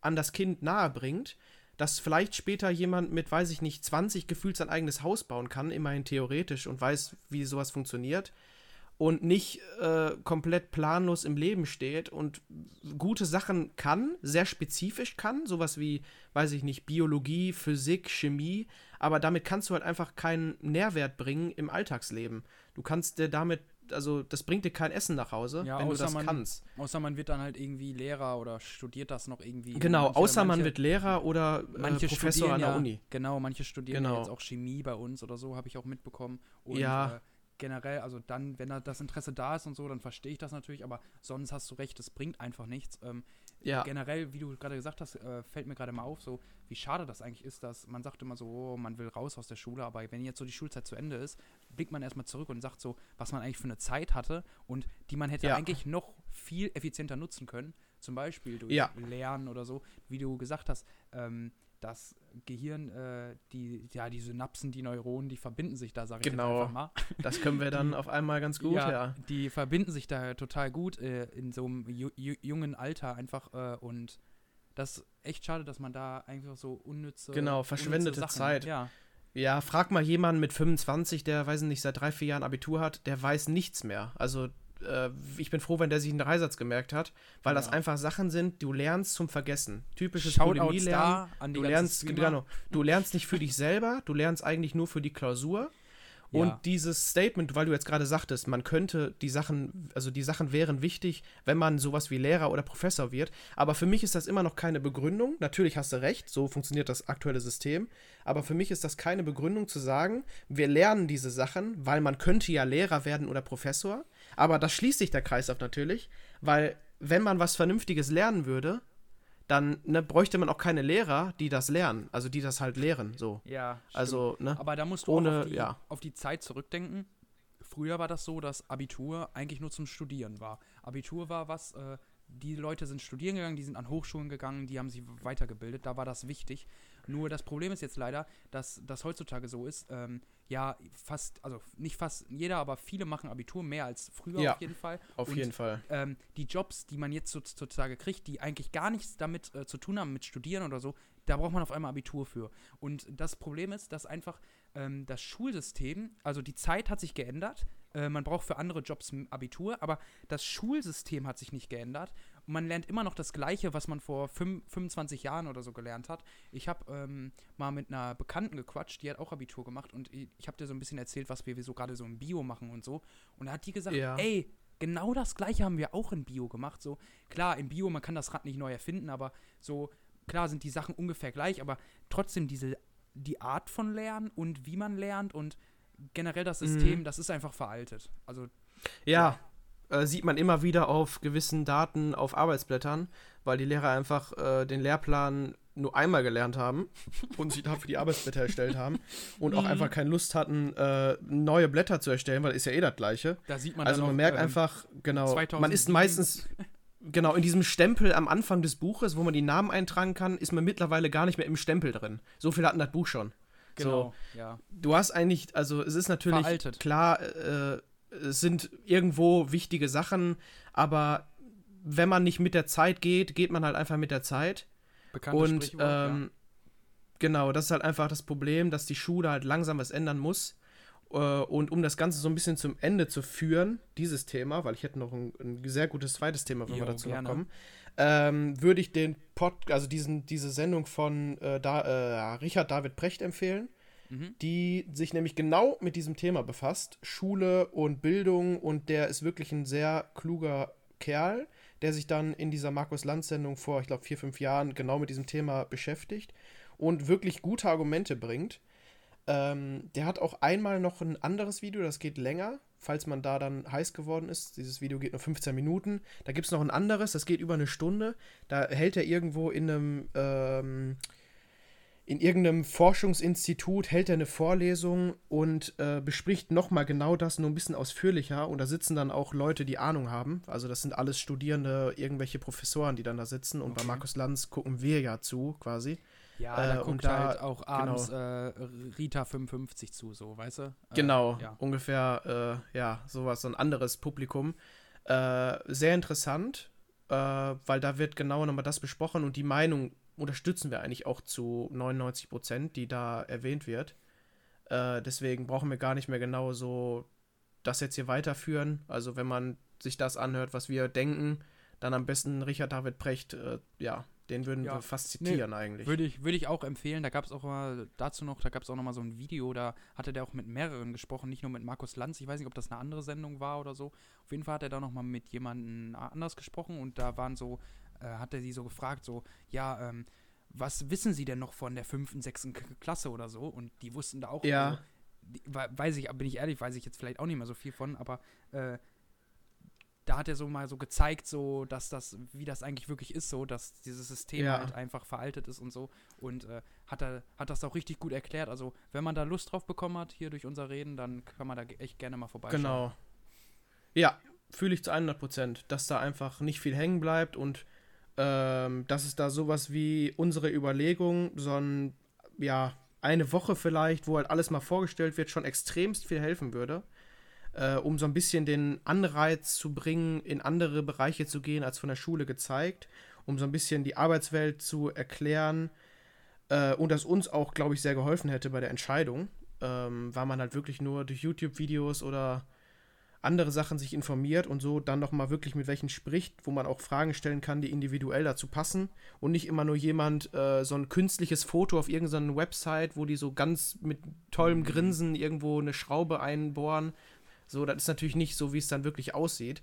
an das Kind nahe bringt, dass vielleicht später jemand mit, weiß ich nicht, 20 gefühlt sein eigenes Haus bauen kann, immerhin theoretisch und weiß, wie sowas funktioniert und nicht äh, komplett planlos im Leben steht und gute Sachen kann, sehr spezifisch kann, sowas wie, weiß ich nicht, Biologie, Physik, Chemie, aber damit kannst du halt einfach keinen Nährwert bringen im Alltagsleben. Du kannst dir damit, also das bringt dir kein Essen nach Hause, ja, wenn du das man, kannst. Außer man wird dann halt irgendwie Lehrer oder studiert das noch irgendwie. Genau, manche, außer manche, man wird Lehrer oder äh, manche Professor an der ja, Uni. Genau, manche studieren genau. jetzt auch Chemie bei uns oder so, habe ich auch mitbekommen. Und, ja. Äh, generell, also dann, wenn da das Interesse da ist und so, dann verstehe ich das natürlich, aber sonst hast du recht, es bringt einfach nichts. Ähm, ja. Generell, wie du gerade gesagt hast, äh, fällt mir gerade mal auf, so wie schade das eigentlich ist, dass man sagt immer so, oh, man will raus aus der Schule, aber wenn jetzt so die Schulzeit zu Ende ist, blickt man erstmal zurück und sagt so, was man eigentlich für eine Zeit hatte und die man hätte ja. eigentlich noch viel effizienter nutzen können. Zum Beispiel durch ja. Lernen oder so, wie du gesagt hast, ähm, das Gehirn, äh, die, ja, die Synapsen, die Neuronen, die verbinden sich da, sag ich genau. einfach mal. Das können wir dann auf einmal ganz gut, ja, ja. Die verbinden sich da total gut äh, in so einem ju jungen Alter einfach äh, und das ist echt schade, dass man da einfach so unnütze Genau, verschwendete Sachen, Zeit. Ja. Ja, frag mal jemanden mit 25, der, weiß nicht, seit drei, vier Jahren Abitur hat, der weiß nichts mehr. Also äh, ich bin froh, wenn der sich einen Dreisatz gemerkt hat, weil ja. das einfach Sachen sind, du lernst zum Vergessen. Typisches Bulimie-Lernen. Du lernst, genau, du lernst nicht für dich selber, du lernst eigentlich nur für die Klausur. Und ja. dieses Statement, weil du jetzt gerade sagtest, man könnte die Sachen, also die Sachen wären wichtig, wenn man sowas wie Lehrer oder Professor wird. Aber für mich ist das immer noch keine Begründung. Natürlich hast du recht, so funktioniert das aktuelle System. Aber für mich ist das keine Begründung zu sagen, wir lernen diese Sachen, weil man könnte ja Lehrer werden oder Professor. Aber da schließt sich der Kreislauf natürlich, weil wenn man was Vernünftiges lernen würde, dann ne, bräuchte man auch keine Lehrer, die das lernen, also die das halt lehren, so. Ja, stimmt. also ne. Aber da musst du ohne, auf, die, ja. auf die Zeit zurückdenken. Früher war das so, dass Abitur eigentlich nur zum Studieren war. Abitur war was, äh, die Leute sind studieren gegangen, die sind an Hochschulen gegangen, die haben sich weitergebildet, da war das wichtig. Nur das Problem ist jetzt leider, dass das heutzutage so ist, ähm, ja, fast, also nicht fast jeder, aber viele machen Abitur, mehr als früher ja, auf jeden Fall. Auf Und, jeden Fall. Ähm, die Jobs, die man jetzt sozusagen kriegt, die eigentlich gar nichts damit äh, zu tun haben, mit Studieren oder so, da braucht man auf einmal Abitur für. Und das Problem ist, dass einfach ähm, das Schulsystem, also die Zeit hat sich geändert, äh, man braucht für andere Jobs Abitur, aber das Schulsystem hat sich nicht geändert. Und man lernt immer noch das Gleiche, was man vor 5, 25 Jahren oder so gelernt hat. Ich habe ähm, mal mit einer Bekannten gequatscht, die hat auch Abitur gemacht und ich, habe dir so ein bisschen erzählt, was wir so gerade so im Bio machen und so. Und da hat die gesagt, Ja. ey, genau das Gleiche haben wir auch in Bio gemacht. So, klar, in Bio, man kann das Rad nicht neu erfinden, aber so, klar sind die Sachen ungefähr gleich, aber trotzdem diese, die Art von Lernen und wie man lernt und generell das System, das ist einfach veraltet. Also, Ja, äh, sieht man immer wieder auf gewissen Daten auf Arbeitsblättern, weil die Lehrer einfach äh, den Lehrplan nur einmal gelernt haben *laughs* und sich dafür die Arbeitsblätter erstellt haben und auch Mhm. einfach keine Lust hatten, äh, neue Blätter zu erstellen, weil ist ja eh das gleiche. da sieht man Also man auch, merkt ähm, einfach, genau, man 2007. ist meistens, genau, in diesem Stempel am Anfang des Buches, wo man die Namen eintragen kann, ist man mittlerweile gar nicht mehr im Stempel drin. So viel hatten das Buch schon. Genau, ja. du hast eigentlich, also es ist natürlich Veraltet. klar, äh, sind irgendwo wichtige Sachen, aber wenn man nicht mit der Zeit geht, geht man halt einfach mit der Zeit. Bekanntes und ähm, genau, das ist halt einfach das Problem, dass die Schule halt langsam was ändern muss. Äh, und um das Ganze so ein bisschen zum Ende zu führen, dieses Thema, weil ich hätte noch ein, ein sehr gutes zweites Thema, wenn wir Jo, dazu gerne. noch kommen, ähm, würde ich den Pod, also diesen, diese Sendung von äh, da, äh, Richard David Precht empfehlen ja. Mhm. die sich nämlich genau mit diesem Thema befasst, Schule und Bildung und der ist wirklich ein sehr kluger Kerl, der sich dann in dieser Markus Lanz Sendung vor, ich glaube, vier, fünf Jahren genau mit diesem Thema beschäftigt und wirklich gute Argumente bringt. Ähm, der hat auch einmal noch ein anderes Video, das geht länger, falls man da dann heiß geworden ist. Dieses Video geht nur 15 Minuten. Da gibt es noch ein anderes, das geht über eine Stunde. Da hält er irgendwo in einem, ähm, in irgendeinem Forschungsinstitut, hält er eine Vorlesung und äh, bespricht nochmal genau das, nur ein bisschen ausführlicher. Und da sitzen dann auch Leute, die Ahnung haben. Also das sind alles Studierende, irgendwelche Professoren, die dann da sitzen. Und bei Okay. Markus Lanz gucken wir ja zu, quasi. Ja, Äh, da und guckt da- halt auch abends äh, Rita 55 zu, so, weißt du? Äh, Genau, Ja. ungefähr, äh, ja, sowas, so ein anderes Publikum. Äh, sehr interessant, weil da wird genau nochmal das besprochen und die Meinung unterstützen wir eigentlich auch zu 99 Prozent, die da erwähnt wird. Äh, deswegen brauchen wir gar nicht mehr genau so das jetzt hier weiterführen. Also wenn man sich das anhört, was wir denken, dann am besten Richard David Precht, äh, ja, den würden Ja. wir fast zitieren eigentlich. Würde ich, würde ich auch empfehlen. Da gab es auch mal dazu noch, da gab es auch noch mal so ein Video, da hatte der auch mit mehreren gesprochen, nicht nur mit Markus Lanz. Ich weiß nicht, ob das eine andere Sendung war oder so. Auf jeden Fall hat er da noch mal mit jemandem anders gesprochen und da waren so, äh, hat er sie so gefragt, so, ja, ähm, was wissen Sie denn noch von der fünften, sechsten Klasse oder so? Und die wussten da auch, Ja. also, die, weiß ich, bin ich ehrlich, weiß ich jetzt vielleicht auch nicht mehr so viel von, aber äh, da hat er so mal so gezeigt, so, dass das, wie das eigentlich wirklich ist, so, dass dieses System Ja. halt einfach veraltet ist und so. Und äh, hat er, hat das auch richtig gut erklärt. Also, wenn man da Lust drauf bekommen hat, hier durch unser Reden, dann kann man da echt gerne mal vorbeischauen. Genau. Ja, fühle ich zu 100 Prozent, dass da einfach nicht viel hängen bleibt und ähm, dass es da sowas wie unsere Überlegung, so ja, eine Woche vielleicht, wo halt alles mal vorgestellt wird, schon extremst viel helfen würde, äh, um so ein bisschen den Anreiz zu bringen, in andere Bereiche zu gehen, als von der Schule gezeigt, um so ein bisschen die Arbeitswelt zu erklären äh, und das uns auch, glaube ich, sehr geholfen hätte bei der Entscheidung, ähm, weil man halt wirklich nur durch YouTube-Videos oder andere Sachen sich informiert und so dann nochmal wirklich mit welchen spricht, wo man auch Fragen stellen kann, die individuell dazu passen und nicht immer nur jemand äh, so ein künstliches Foto auf irgendeiner Website, wo die so ganz mit tollem Grinsen irgendwo eine Schraube einbohren. So, das ist natürlich nicht so, wie es dann wirklich aussieht.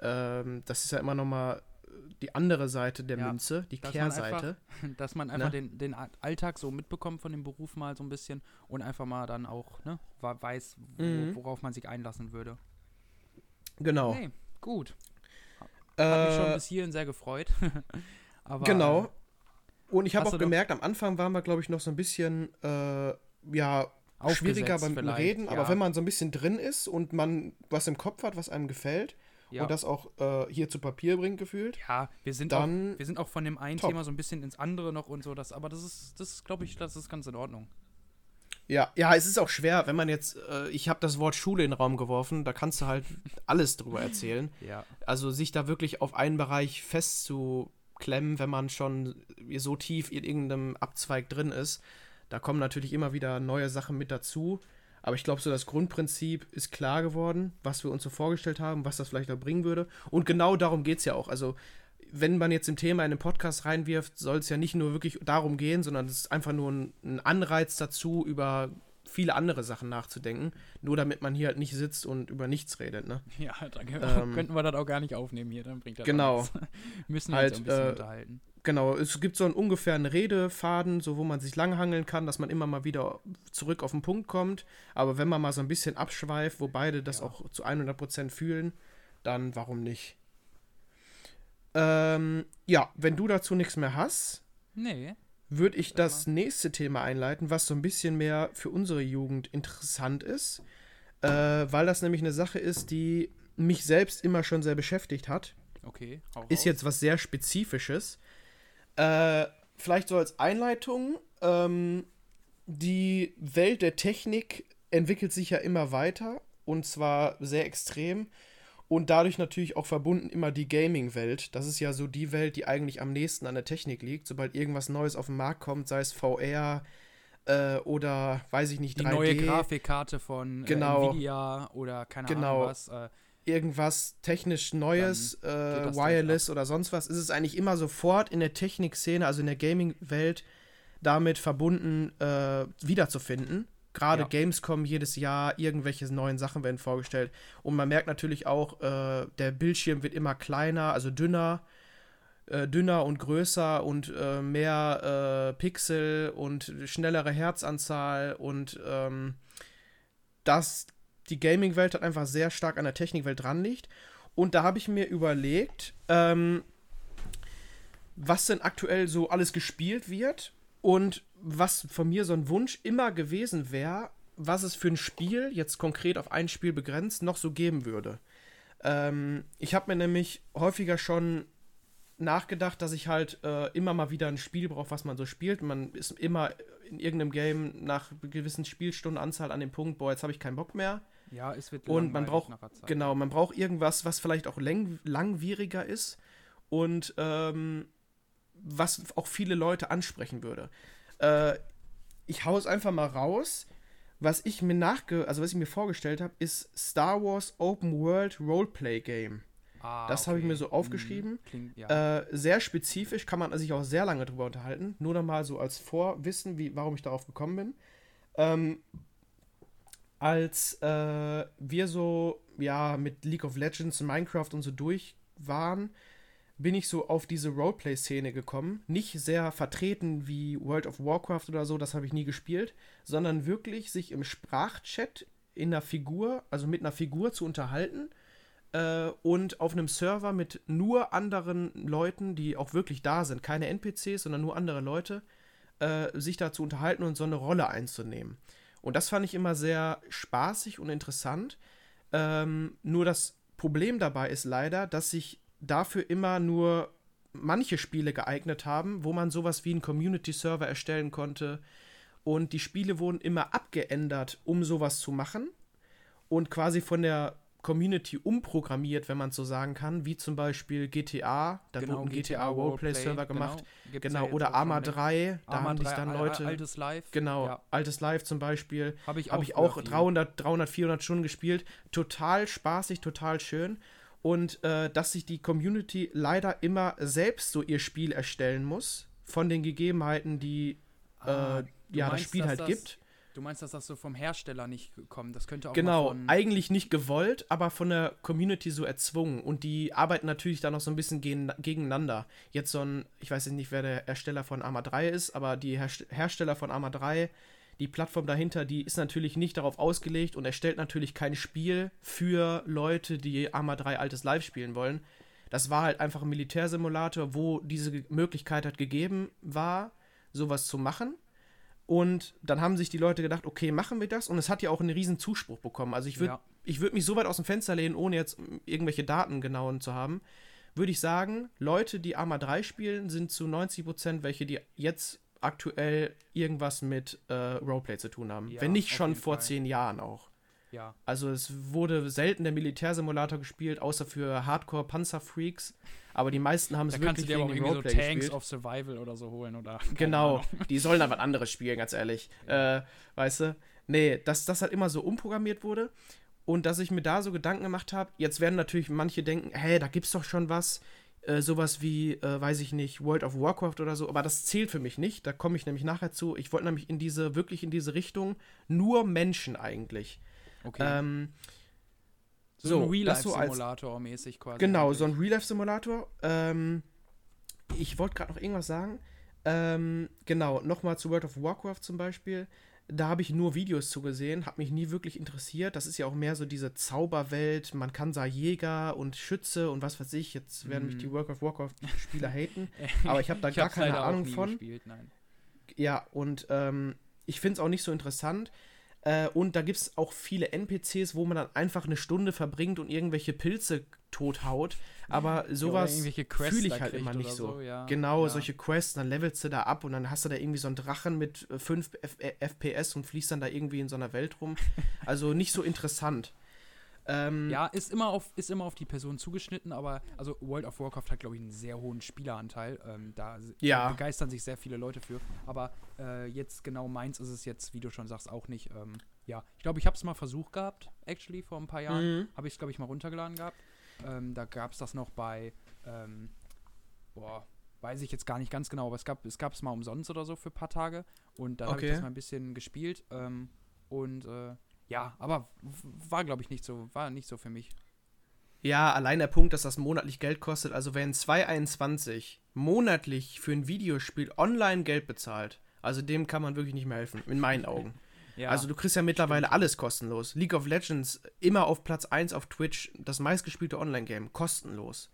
Ähm, das ist ja immer nochmal die andere Seite der Ja, Münze, die dass man einfach- Kehrseite. *laughs* Dass man einfach Ne? den, den Alltag so mitbekommt von dem Beruf mal so ein bisschen und einfach mal dann auch ne, weiß, wo, Mhm. worauf man sich einlassen würde. Genau. Nee, gut. Hat mich schon Äh, bis hierhin sehr gefreut. *laughs* Aber, Genau. Und ich habe auch gemerkt, am Anfang waren wir, glaube ich, noch so ein bisschen, äh, ja, schwieriger beim Reden, aber ja. wenn man so ein bisschen drin ist und man was im Kopf hat, was einem gefällt ja. und das auch äh, hier zu Papier bringt, gefühlt, Ja, wir sind dann auch, wir sind auch von dem einen top. Thema so ein bisschen ins andere noch und so, das, aber das ist, das glaube ich, das ist ganz in Ordnung. Ja, ja, es ist auch schwer, wenn man jetzt, äh, ich habe das Wort Schule in den Raum geworfen, da kannst du halt alles drüber erzählen. Ja. Also sich da wirklich auf einen Bereich festzuklemmen, wenn man schon so tief in irgendeinem Abzweig drin ist, da kommen natürlich immer wieder neue Sachen mit dazu. Aber ich glaube, so das Grundprinzip ist klar geworden, was wir uns so vorgestellt haben, was das vielleicht auch bringen würde. Und genau darum geht es ja auch. Also wenn man jetzt im Thema in den Podcast reinwirft, soll es ja nicht nur wirklich darum gehen, sondern es ist einfach nur ein, Anreiz dazu, über viele andere Sachen nachzudenken. Nur damit man hier halt nicht sitzt und über nichts redet, ne? *laughs* Ja, dann ähm, *laughs* könnten wir das auch gar nicht aufnehmen hier, dann bringt das Genau. *laughs* Müssen wir halt, uns ein bisschen äh, unterhalten. Genau, es gibt so einen ungefähren Redefaden, so wo man sich langhangeln kann, dass man immer mal wieder zurück auf den Punkt kommt. Aber wenn man mal so ein bisschen abschweift, wo beide das Ja. auch zu 100% fühlen, dann warum nicht? Ähm, ja, wenn du dazu nichts mehr hast, Nee. würde ich das nächste Thema einleiten, was so ein bisschen mehr für unsere Jugend interessant ist, äh, weil das nämlich eine Sache ist, die mich selbst immer schon sehr beschäftigt hat. Okay. Ist jetzt was sehr Spezifisches. Äh, vielleicht so als Einleitung, ähm, die Welt der Technik entwickelt sich ja immer weiter und zwar sehr extrem und dadurch natürlich auch verbunden immer die Gaming-Welt. Das ist ja so die Welt, die eigentlich am nächsten an der Technik liegt. Sobald irgendwas Neues auf den Markt kommt, sei es VR äh, oder weiß ich nicht, die 3D, neue Grafikkarte von Genau. äh, Nvidia oder keine Genau. Ahnung was. Äh, irgendwas technisch Neues, äh, Wireless oder sonst was, ist es eigentlich immer sofort in der Technikszene, also in der Gaming-Welt, damit verbunden äh, wiederzufinden. Gerade Ja. Gamescom jedes Jahr, irgendwelche neuen Sachen werden vorgestellt. Und man merkt natürlich auch, äh, der Bildschirm wird immer kleiner, also dünner, äh, dünner und größer und äh, mehr äh, Pixel und schnellere Herzanzahl und ähm, das, die Gaming-Welt hat einfach sehr stark an der Technikwelt dran liegt. Und da habe ich mir überlegt, ähm, was denn aktuell so alles gespielt wird und was von mir so ein Wunsch immer gewesen wäre, was es für ein Spiel, jetzt konkret auf ein Spiel begrenzt, noch so geben würde. Ähm, ich habe mir nämlich häufiger schon nachgedacht, dass ich halt äh, immer mal wieder ein Spiel brauche, was man so spielt. Man ist immer in irgendeinem Game nach gewissen Spielstundenanzahl an dem Punkt, boah, jetzt habe ich keinen Bock mehr. ja, es wird Und man braucht, genau, man braucht irgendwas, was vielleicht auch lang, langwieriger ist und ähm, was auch viele Leute ansprechen würde. Äh, ich hau es einfach mal raus. Was ich mir nachge, also was ich mir vorgestellt habe, ist Star Wars Open World Roleplay Game. Ah, das habe ich okay. mir so aufgeschrieben. Mhm. Klingt, ja. Äh, sehr spezifisch, kann man sich auch sehr lange drüber unterhalten. Nur noch mal so als Vorwissen, wie, warum ich darauf gekommen bin. Ähm, als äh, wir so, ja, mit League of Legends und Minecraft und so durch waren, bin ich so auf diese Roleplay-Szene gekommen. Nicht sehr vertreten wie World of Warcraft oder so, das habe ich nie gespielt, sondern wirklich sich im Sprachchat in einer Figur, also mit einer Figur zu unterhalten äh, und auf einem Server mit nur anderen Leuten, die auch wirklich da sind, keine NPCs, sondern nur andere Leute, äh, sich da zu unterhalten und so eine Rolle einzunehmen. Und das fand ich immer sehr spaßig und interessant. Ähm, nur das Problem dabei ist leider, dass sich dafür immer nur manche Spiele geeignet haben, wo man sowas wie einen Community-Server erstellen konnte. Und die Spiele wurden immer abgeändert, um sowas zu machen. Und quasi von der Community umprogrammiert, wenn man so sagen kann, wie zum Beispiel GTA, da Genau, wurde ein GTA Roleplay-Server gemacht. Gibt's Genau, ja jetzt oder schon Arma länger. 3, da Arma haben sich 3, dann Leute. Altes Live. Genau, Ja, altes Live zum Beispiel. habe ich auch. Habe ich auch viel. 300, 300, 400 Stunden gespielt. Total spaßig, total schön. Und äh, dass sich die Community leider immer selbst so ihr Spiel erstellen muss, von den Gegebenheiten, die Ah, äh, ja, das meinst, Spiel dass halt das- gibt. Du meinst, dass das so vom Hersteller nicht kommt? Das könnte auch Genau, eigentlich nicht gewollt, aber von der Community so erzwungen. Und die arbeiten natürlich dann noch so ein bisschen gegen, gegeneinander. Jetzt so ein, ich weiß jetzt nicht, wer der Ersteller von Arma 3 ist, aber die Herst Hersteller von Arma 3, die Plattform dahinter, die ist natürlich nicht darauf ausgelegt und erstellt natürlich kein Spiel für Leute, die Arma 3 altes Live spielen wollen. Das war halt einfach ein Militärsimulator, wo diese Möglichkeit halt gegeben war, sowas zu machen. Und dann haben sich die Leute gedacht, okay, machen wir das. Und es hat ja auch einen riesen Zuspruch bekommen. Also ich würde Ja. ich würd mich so weit aus dem Fenster lehnen, ohne jetzt irgendwelche Daten genauen zu haben, würde ich sagen, Leute, die Arma 3 spielen, sind zu 90% welche, die jetzt aktuell irgendwas mit äh, Roleplay zu tun haben. Ja, Wenn nicht schon vor Fall. zehn Jahren auch. Ja, Also es wurde selten der Militärsimulator gespielt, außer für Hardcore-Panzerfreaks. Aber die meisten haben es da kannst du wirklich dir aber auch wegen dem irgendwie so Tanks gespielt. of Survival oder so holen oder. Genau, die sollen was anderes spielen, ganz ehrlich. Äh, weißt du? Nee, dass das halt immer so umprogrammiert wurde und dass ich mir da so Gedanken gemacht habe, jetzt werden natürlich manche denken, hey, da gibt's doch schon was. Äh, sowas wie, äh, weiß ich nicht, World of Warcraft oder so, aber das zählt für mich nicht. Da komme ich nämlich nachher zu. Ich wollte nämlich in diese, wirklich in diese Richtung, nur Menschen eigentlich. Okay. Ähm, so, so, ein das so als- Real-Life-Simulator mäßig quasi. Genau, eigentlich. so ein Real-Life-Simulator. Ähm, ich wollte gerade noch irgendwas sagen. Ähm, genau, nochmal zu World of Warcraft zum Beispiel. Da habe ich nur Videos zugesehen, hat mich nie wirklich interessiert. Das ist ja auch mehr so diese Zauberwelt. Man kann da Jäger und Schütze und was weiß ich. Jetzt werden mich Mhm. die World of Warcraft-Spieler *laughs* haten. Aber ich habe da Ich gar keine Ahnung von. Gespielt. Ja, und ähm, ich finde es auch nicht so interessant. Äh, und da gibt es auch viele NPCs, wo man dann einfach eine Stunde verbringt und irgendwelche Pilze tothaut. Aber sowas fühle ich halt immer nicht so. so, ja. Genau, Ja. solche Quests, dann levelst du da ab und dann hast du da irgendwie so einen Drachen mit 5 FPS und fließt dann da irgendwie in so einer Welt rum. Also nicht so interessant. Ähm, Ja, ist immer, auf, ist immer auf die Person zugeschnitten, aber also World of Warcraft hat, glaube ich, einen sehr hohen Spieleranteil. Ähm, da Ja. begeistern sich sehr viele Leute für. Aber äh, jetzt genau meins ist es jetzt, wie du schon sagst, auch nicht. Ähm, ja, ich glaube, ich habe es mal versucht gehabt, actually, vor ein paar Jahren. Mhm. Habe ich es, glaube ich, mal runtergeladen gehabt. Ähm, da gab es das noch bei, ähm, boah, weiß ich jetzt gar nicht ganz genau, aber es gab es gab es mal umsonst oder so für ein paar Tage. Und dann habe ich Okay. das mal ein bisschen gespielt. Ähm, und äh, ja, aber war, glaube ich, nicht so, war nicht so für mich. Ja, allein der Punkt, dass das monatlich Geld kostet. Also wenn 221 monatlich für ein Videospiel online Geld bezahlt, also dem kann man wirklich nicht mehr helfen, in meinen *laughs* Augen. Ja, Also du kriegst ja mittlerweile alles kostenlos. League of Legends immer auf Platz 1 auf Twitch, das meistgespielte Online-Game, kostenlos.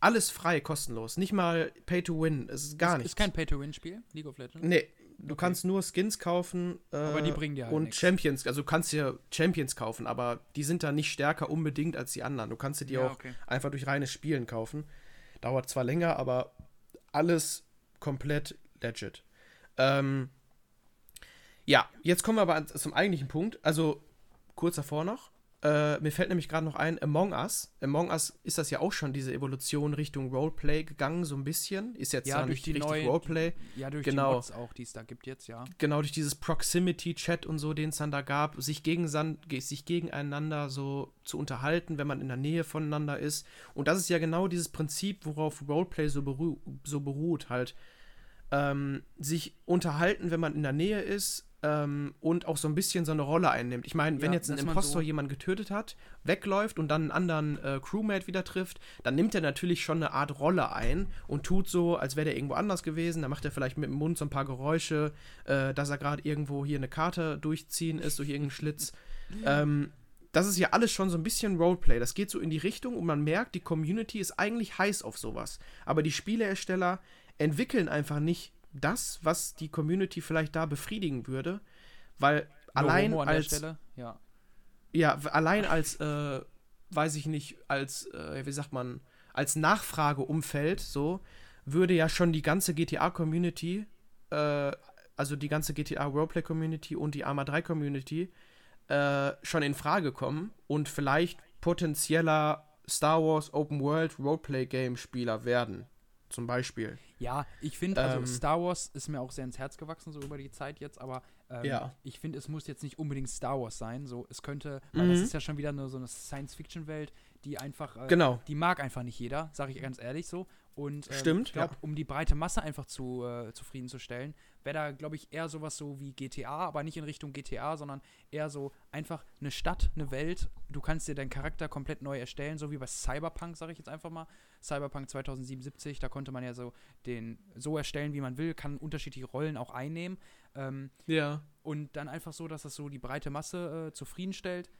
Alles frei, kostenlos. Nicht mal Pay to Win, es ist gar ist, nichts. ist kein Pay-to-Win-Spiel, League of Legends. Nee, du Okay. kannst nur Skins kaufen. Äh, Aber die bringen dir halt Und nix. Champions, also du kannst dir Champions kaufen, aber die sind da nicht stärker unbedingt als die anderen. Du kannst sie dir Ja, auch okay. einfach durch reines Spielen kaufen. Dauert zwar länger, aber alles komplett legit. Ähm, ja, jetzt kommen wir aber zum eigentlichen Punkt. Also kurz davor noch. Äh, mir fällt nämlich gerade noch ein, Among Us. Among Us ist das ja auch schon diese Evolution Richtung Roleplay gegangen, so ein bisschen. Ist jetzt Ja, zwar durch die richtig neue- Roleplay. Ja, durch Genau. die Mods auch, die es da gibt jetzt, ja. Genau durch dieses Proximity-Chat und so, den es dann da gab, sich, sich gegeneinander so zu unterhalten, wenn man in der Nähe voneinander ist. Und das ist ja genau dieses Prinzip, worauf Roleplay so, beru so beruht, halt. Ähm, sich unterhalten, wenn man in der Nähe ist ähm, und auch so ein bisschen so eine Rolle einnimmt. Ich meine, wenn Ja, jetzt ein Impostor so- jemanden getötet hat, wegläuft und dann einen anderen äh, Crewmate wieder trifft, dann nimmt er natürlich schon eine Art Rolle ein und tut so, als wäre der irgendwo anders gewesen. Dann macht er vielleicht mit dem Mund so ein paar Geräusche, äh, dass er gerade irgendwo hier eine Karte durchziehen ist durch irgendeinen Schlitz. ähm, das ist ja alles schon so ein bisschen Roleplay. Das geht so in die Richtung und man merkt, die Community ist eigentlich heiß auf sowas. Aber die Spielehersteller entwickeln einfach nicht das, was die Community vielleicht da befriedigen würde, weil No allein als der Stelle, ja. ja, allein als, äh, weiß ich nicht, als, äh, wie sagt man, als Nachfrageumfeld, so, würde ja schon die ganze GTA-Community, äh, also die ganze GTA Roleplay-Community und die Arma 3-Community, äh, schon in Frage kommen und vielleicht potenzieller Star Wars Open World Roleplay-Game-Spieler werden. Zum Beispiel. Ja, ich finde, also Ähm, Star Wars ist mir auch sehr ins Herz gewachsen, so über die Zeit jetzt, aber ähm, Ja. ich finde, es muss jetzt nicht unbedingt Star Wars sein. So, es könnte, weil das Mhm. ist ja schon wieder nur so eine Science-Fiction-Welt, die einfach, äh, Genau. die mag einfach nicht jeder, sage ich ganz ehrlich so. Und ähm, Stimmt, ich glaube, ja. um die breite Masse einfach zu, äh, zufriedenzustellen, wäre da, glaube ich, eher sowas so wie GTA, aber nicht in Richtung GTA, sondern eher so einfach eine Stadt, eine Welt. Du kannst dir deinen Charakter komplett neu erstellen, so wie bei Cyberpunk, sage ich jetzt einfach mal. Cyberpunk 2077, da konnte man ja so den so erstellen, wie man will, kann unterschiedliche Rollen auch einnehmen. Ähm, Ja. und dann einfach so, dass das so die breite Masse äh, zufriedenstellt.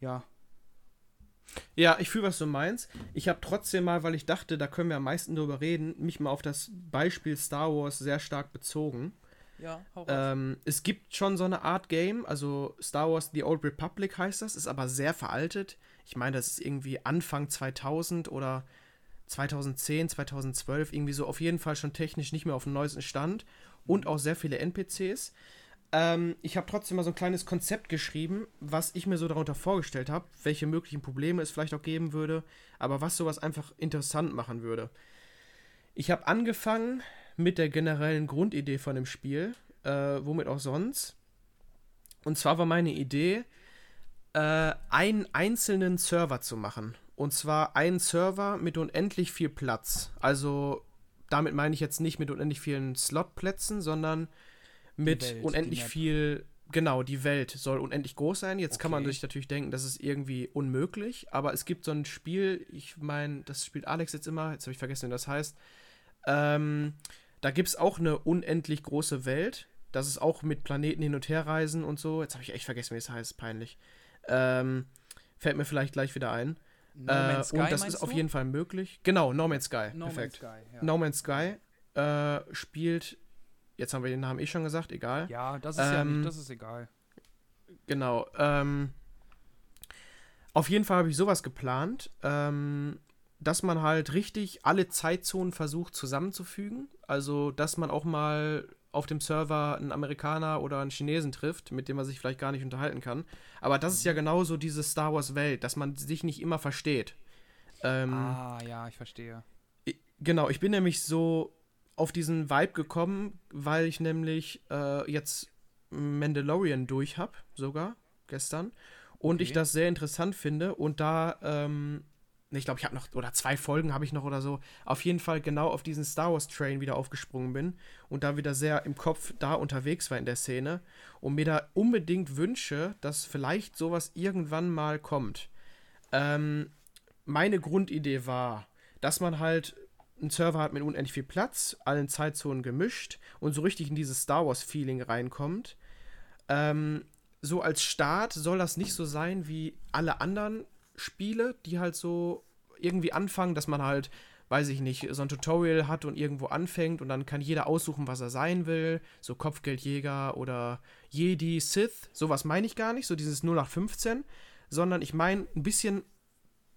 Ja, Ja, ich fühle, was du meinst. Ich habe trotzdem mal, weil ich dachte, da können wir am meisten drüber reden, mich mal auf das Beispiel Star Wars sehr stark bezogen. ja, Ähm, es gibt schon so eine Art Game, also Star Wars The Old Republic heißt das, ist aber sehr veraltet. Ich meine, das ist irgendwie Anfang 2000 oder 2010, 2012, irgendwie so auf jeden Fall schon technisch nicht mehr auf dem neuesten Stand und auch sehr viele NPCs. Ähm, ich habe trotzdem mal so ein kleines Konzept geschrieben, was ich mir so darunter vorgestellt habe, welche möglichen Probleme es vielleicht auch geben würde, aber was sowas einfach interessant machen würde. Ich habe angefangen mit der generellen Grundidee von dem Spiel, äh, womit auch sonst. Und zwar war meine Idee, äh, einen einzelnen Server zu machen. Und zwar einen Server mit unendlich viel Platz. Also damit meine ich jetzt nicht mit unendlich vielen Slotplätzen, sondern mit Welt, unendlich viel, genau, die Welt soll unendlich groß sein. Jetzt kann man Okay. sich natürlich denken, das ist irgendwie unmöglich, aber es gibt so ein Spiel, ich meine, das spielt Alex jetzt immer, jetzt habe ich vergessen, wie das heißt. Ähm, da gibt es auch eine unendlich große Welt. Das ist auch mit Planeten hin und her reisen und so. Jetzt habe ich echt vergessen, wie es heißt, peinlich. Ähm, fällt mir vielleicht gleich wieder ein. No äh, Man's Sky, und das ist auf du? jeden Fall möglich. Genau, No Man's Sky. No Perfekt. Man's Sky, ja. No Man's Sky äh, spielt, jetzt haben wir den Namen eh schon gesagt, egal. Ja, das ist ja Ähm, nicht, das ist egal. Genau. Ähm, auf jeden Fall habe ich sowas geplant, ähm, dass man halt richtig alle Zeitzonen versucht zusammenzufügen. Also, dass man auch mal auf dem Server einen Amerikaner oder einen Chinesen trifft, mit dem man sich vielleicht gar nicht unterhalten kann. Aber das ist ja genauso diese Star Wars Welt, dass man sich nicht immer versteht. Ähm, ah, ja, ich verstehe. Genau, ich bin nämlich so auf diesen Vibe gekommen, weil ich nämlich äh, jetzt Mandalorian durch habe, sogar gestern. Und ich Okay. das sehr interessant finde. Und da, ähm, ich glaube, ich habe noch, oder zwei Folgen habe ich noch oder so, auf jeden Fall genau auf diesen Star Wars Train wieder aufgesprungen bin und da wieder sehr im Kopf da unterwegs war in der Szene und mir da unbedingt wünsche, dass vielleicht sowas irgendwann mal kommt. Ähm, meine Grundidee war, dass man halt einen Server hat mit unendlich viel Platz, allen Zeitzonen gemischt und so richtig in dieses Star Wars-Feeling reinkommt. Ähm, so als Start soll das nicht so sein wie alle anderen Spiele, die halt so irgendwie anfangen, dass man halt, weiß ich nicht, so ein Tutorial hat und irgendwo anfängt und dann kann jeder aussuchen, was er sein will. So Kopfgeldjäger oder Jedi, Sith, sowas meine ich gar nicht, so dieses 0815, sondern ich meine ein bisschen,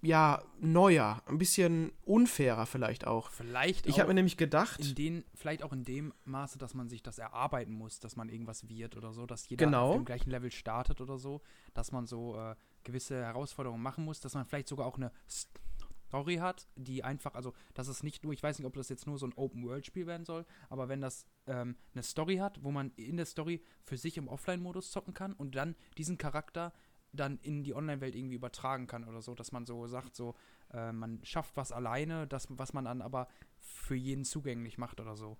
ja, neuer, ein bisschen unfairer vielleicht auch. Vielleicht Ich auch habe mir nämlich gedacht, in den, vielleicht auch in dem Maße, dass man sich das erarbeiten muss, dass man irgendwas wird oder so, dass jeder Genau. auf dem gleichen Level startet oder so, dass man so äh, gewisse Herausforderungen machen muss, dass man vielleicht sogar auch eine Story hat, die einfach, also dass es nicht nur, ich weiß nicht, ob das jetzt nur so ein Open-World-Spiel werden soll, aber wenn das ähm, eine Story hat, wo man in der Story für sich im Offline-Modus zocken kann und dann diesen Charakter dann in die Online-Welt irgendwie übertragen kann oder so, dass man so sagt, so, äh, man schafft was alleine, das, was man dann aber für jeden zugänglich macht oder so.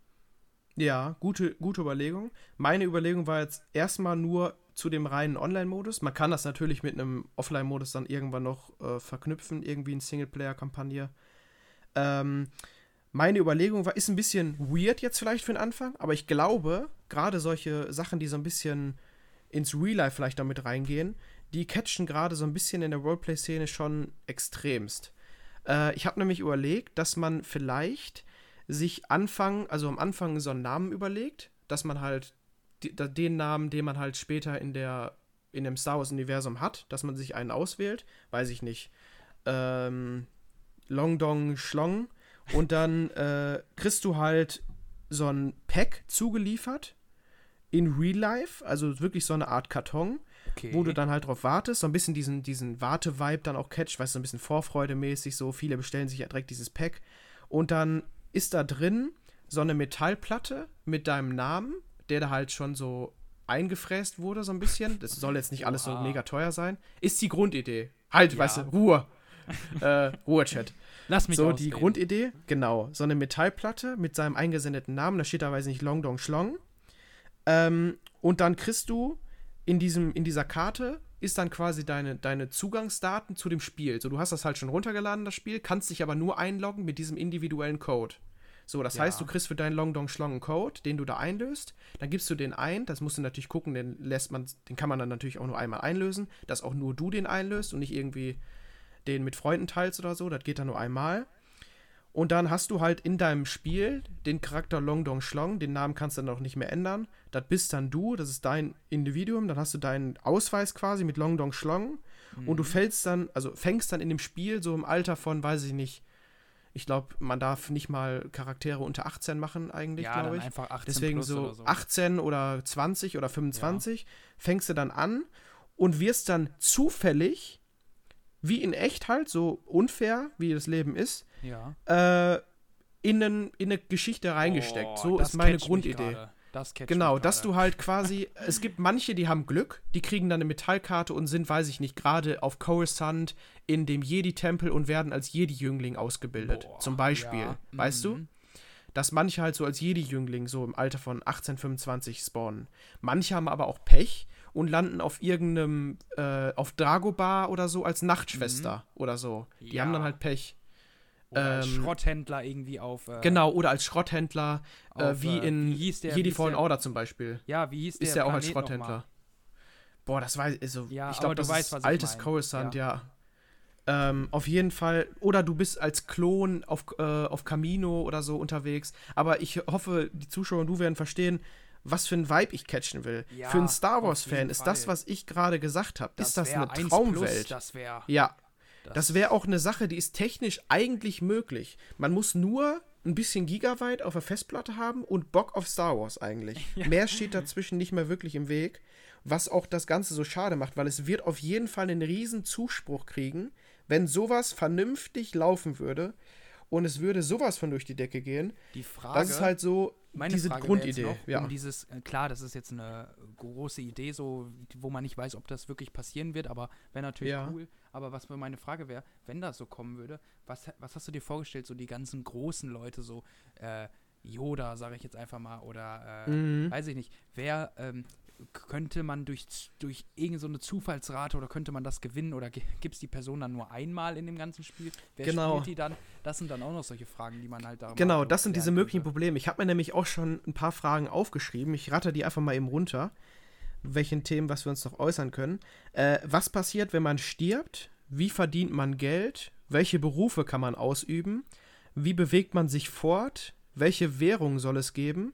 Ja, gute, gute Überlegung. Meine Überlegung war jetzt erstmal nur zu dem reinen Online-Modus. Man kann das natürlich mit einem Offline-Modus dann irgendwann noch äh, verknüpfen, irgendwie in Singleplayer-Kampagne. Ähm, meine Überlegung war, ist ein bisschen weird jetzt vielleicht für den Anfang, aber ich glaube, gerade solche Sachen, die so ein bisschen ins Real Life vielleicht damit reingehen, die catchen gerade so ein bisschen in der Roleplay-Szene schon extremst. Äh, ich habe nämlich überlegt, dass man vielleicht sich anfangen, also am Anfang so einen Namen überlegt, dass man halt die, den Namen, den man halt später in der in dem Star Wars Universum hat, dass man sich einen auswählt, weiß ich nicht, ähm, Long Dong Schlong und dann *laughs* äh, kriegst du halt so ein Pack zugeliefert in Real Life, also wirklich so eine Art Karton, Okay. wo du dann halt drauf wartest, so ein bisschen diesen, diesen Warte-Vibe dann auch catch, weißt du, so ein bisschen Vorfreudemäßig, so viele bestellen sich ja direkt dieses Pack und dann ist da drin so eine Metallplatte mit deinem Namen, der da halt schon so eingefräst wurde, so ein bisschen. Das soll jetzt nicht alles so mega teuer sein. Ist die Grundidee. Halt, Ja. weißt du, Ruhe. *laughs* äh, Ruhe, Chat. Lass mich So, die ausreden. Grundidee, genau. So eine Metallplatte mit seinem eingesendeten Namen, da steht da, weiß ich nicht, Long Dong Schlong. Ähm, und dann kriegst du in, diesem, in dieser Karte ist dann quasi deine, deine Zugangsdaten zu dem Spiel. So, du hast das halt schon runtergeladen, das Spiel, kannst dich aber nur einloggen mit diesem individuellen Code. So, das Ja. heißt, du kriegst für deinen Long Dong Schlong einen Code, den du da einlöst. Dann gibst du den ein, das musst du natürlich gucken, den lässt man, den kann man dann natürlich auch nur einmal einlösen, dass auch nur du den einlöst und nicht irgendwie den mit Freunden teilst oder so. Das geht dann nur einmal. Und dann hast du halt in deinem Spiel den Charakter Long Dong Schlong, den Namen kannst du dann auch nicht mehr ändern. Das bist dann du, das ist dein Individuum, dann hast du deinen Ausweis quasi mit Long Dong Schlong und du fällst dann, also fängst dann in dem Spiel so im Alter von, weiß ich nicht, ich glaube, man darf nicht mal Charaktere unter 18 machen eigentlich, ja, glaube ich. einfach 18 Deswegen so, oder so. 18 oder 20 oder 25 fängst du dann an und wirst dann zufällig, wie in echt halt, so unfair, wie das Leben ist, Ja. äh, in, einen, in eine Geschichte reingesteckt. Oh, so ist meine Grundidee. Das Genau, dass du halt quasi, es gibt manche, die haben Glück, die kriegen dann eine Metallkarte und sind, weiß ich nicht, gerade auf Coruscant in dem Jedi-Tempel und werden als Jedi-Jüngling ausgebildet. Boah, zum Beispiel. ja, Weißt du? mhm. Dass manche halt so als Jedi-Jüngling so im Alter von 18, 25 spawnen. Manche haben aber auch Pech und landen auf irgendeinem, äh, auf Dagobah oder so als Nachtschwester oder so. Die haben dann Mhm. Ja. halt Pech. Oder als ähm, Schrotthändler irgendwie auf. Äh, Genau, oder als Schrotthändler, äh, auf, wie äh, in wie hieß der- Jedi Fallen der- Order zum Beispiel. Ja, wie hieß der? Ist der auch als Schrotthändler. Boah, das weiß also Ja, ich du das weißt, ist altes meine. Coruscant, ja. Ähm, auf jeden Fall, oder du bist als Klon auf, äh, auf Camino oder so unterwegs. Aber ich hoffe, die Zuschauer und du werden verstehen, was für ein Vibe ich catchen will. Ja, für einen Star Wars-Fan ist das, was ich gerade gesagt habe, ist das eine 1 Traumwelt. Plus, das wäre. ja, das wäre auch eine Sache, die ist technisch eigentlich möglich. Man muss nur ein bisschen Gigabyte auf der Festplatte haben und Bock auf Star Wars eigentlich. *laughs* Mehr steht dazwischen nicht mehr wirklich im Weg, was auch das Ganze so schade macht, weil es wird auf jeden Fall einen riesen Zuspruch kriegen, wenn sowas vernünftig laufen würde und es würde sowas von durch die Decke gehen. Die Frage. Das ist halt so Meine diese Frage Grundidee. Noch, ja. Um dieses, äh, klar, das ist jetzt eine große Idee, so, wo man nicht weiß, ob das wirklich passieren wird, aber wäre natürlich Ja. cool. Aber was mir meine Frage wäre, wenn das so kommen würde, was, was hast du dir vorgestellt, so die ganzen großen Leute, so äh, Yoda, sage ich jetzt einfach mal, oder äh, Mhm. weiß ich nicht, wer ähm, könnte man durch, durch irgendeine so eine Zufallsrate oder könnte man das gewinnen oder gibt es die Person dann nur einmal in dem ganzen Spiel? Wer Genau. spielt die dann? Das sind dann auch noch solche Fragen, die man halt da Genau, das sind diese möglichen könnte. Probleme. Ich habe mir nämlich auch schon ein paar Fragen aufgeschrieben. Ich ratter die einfach mal eben runter, welchen Themen, was wir uns noch äußern können. Äh, was passiert, wenn man stirbt? Wie verdient man Geld? Welche Berufe kann man ausüben? Wie bewegt man sich fort? Welche Währung soll es geben?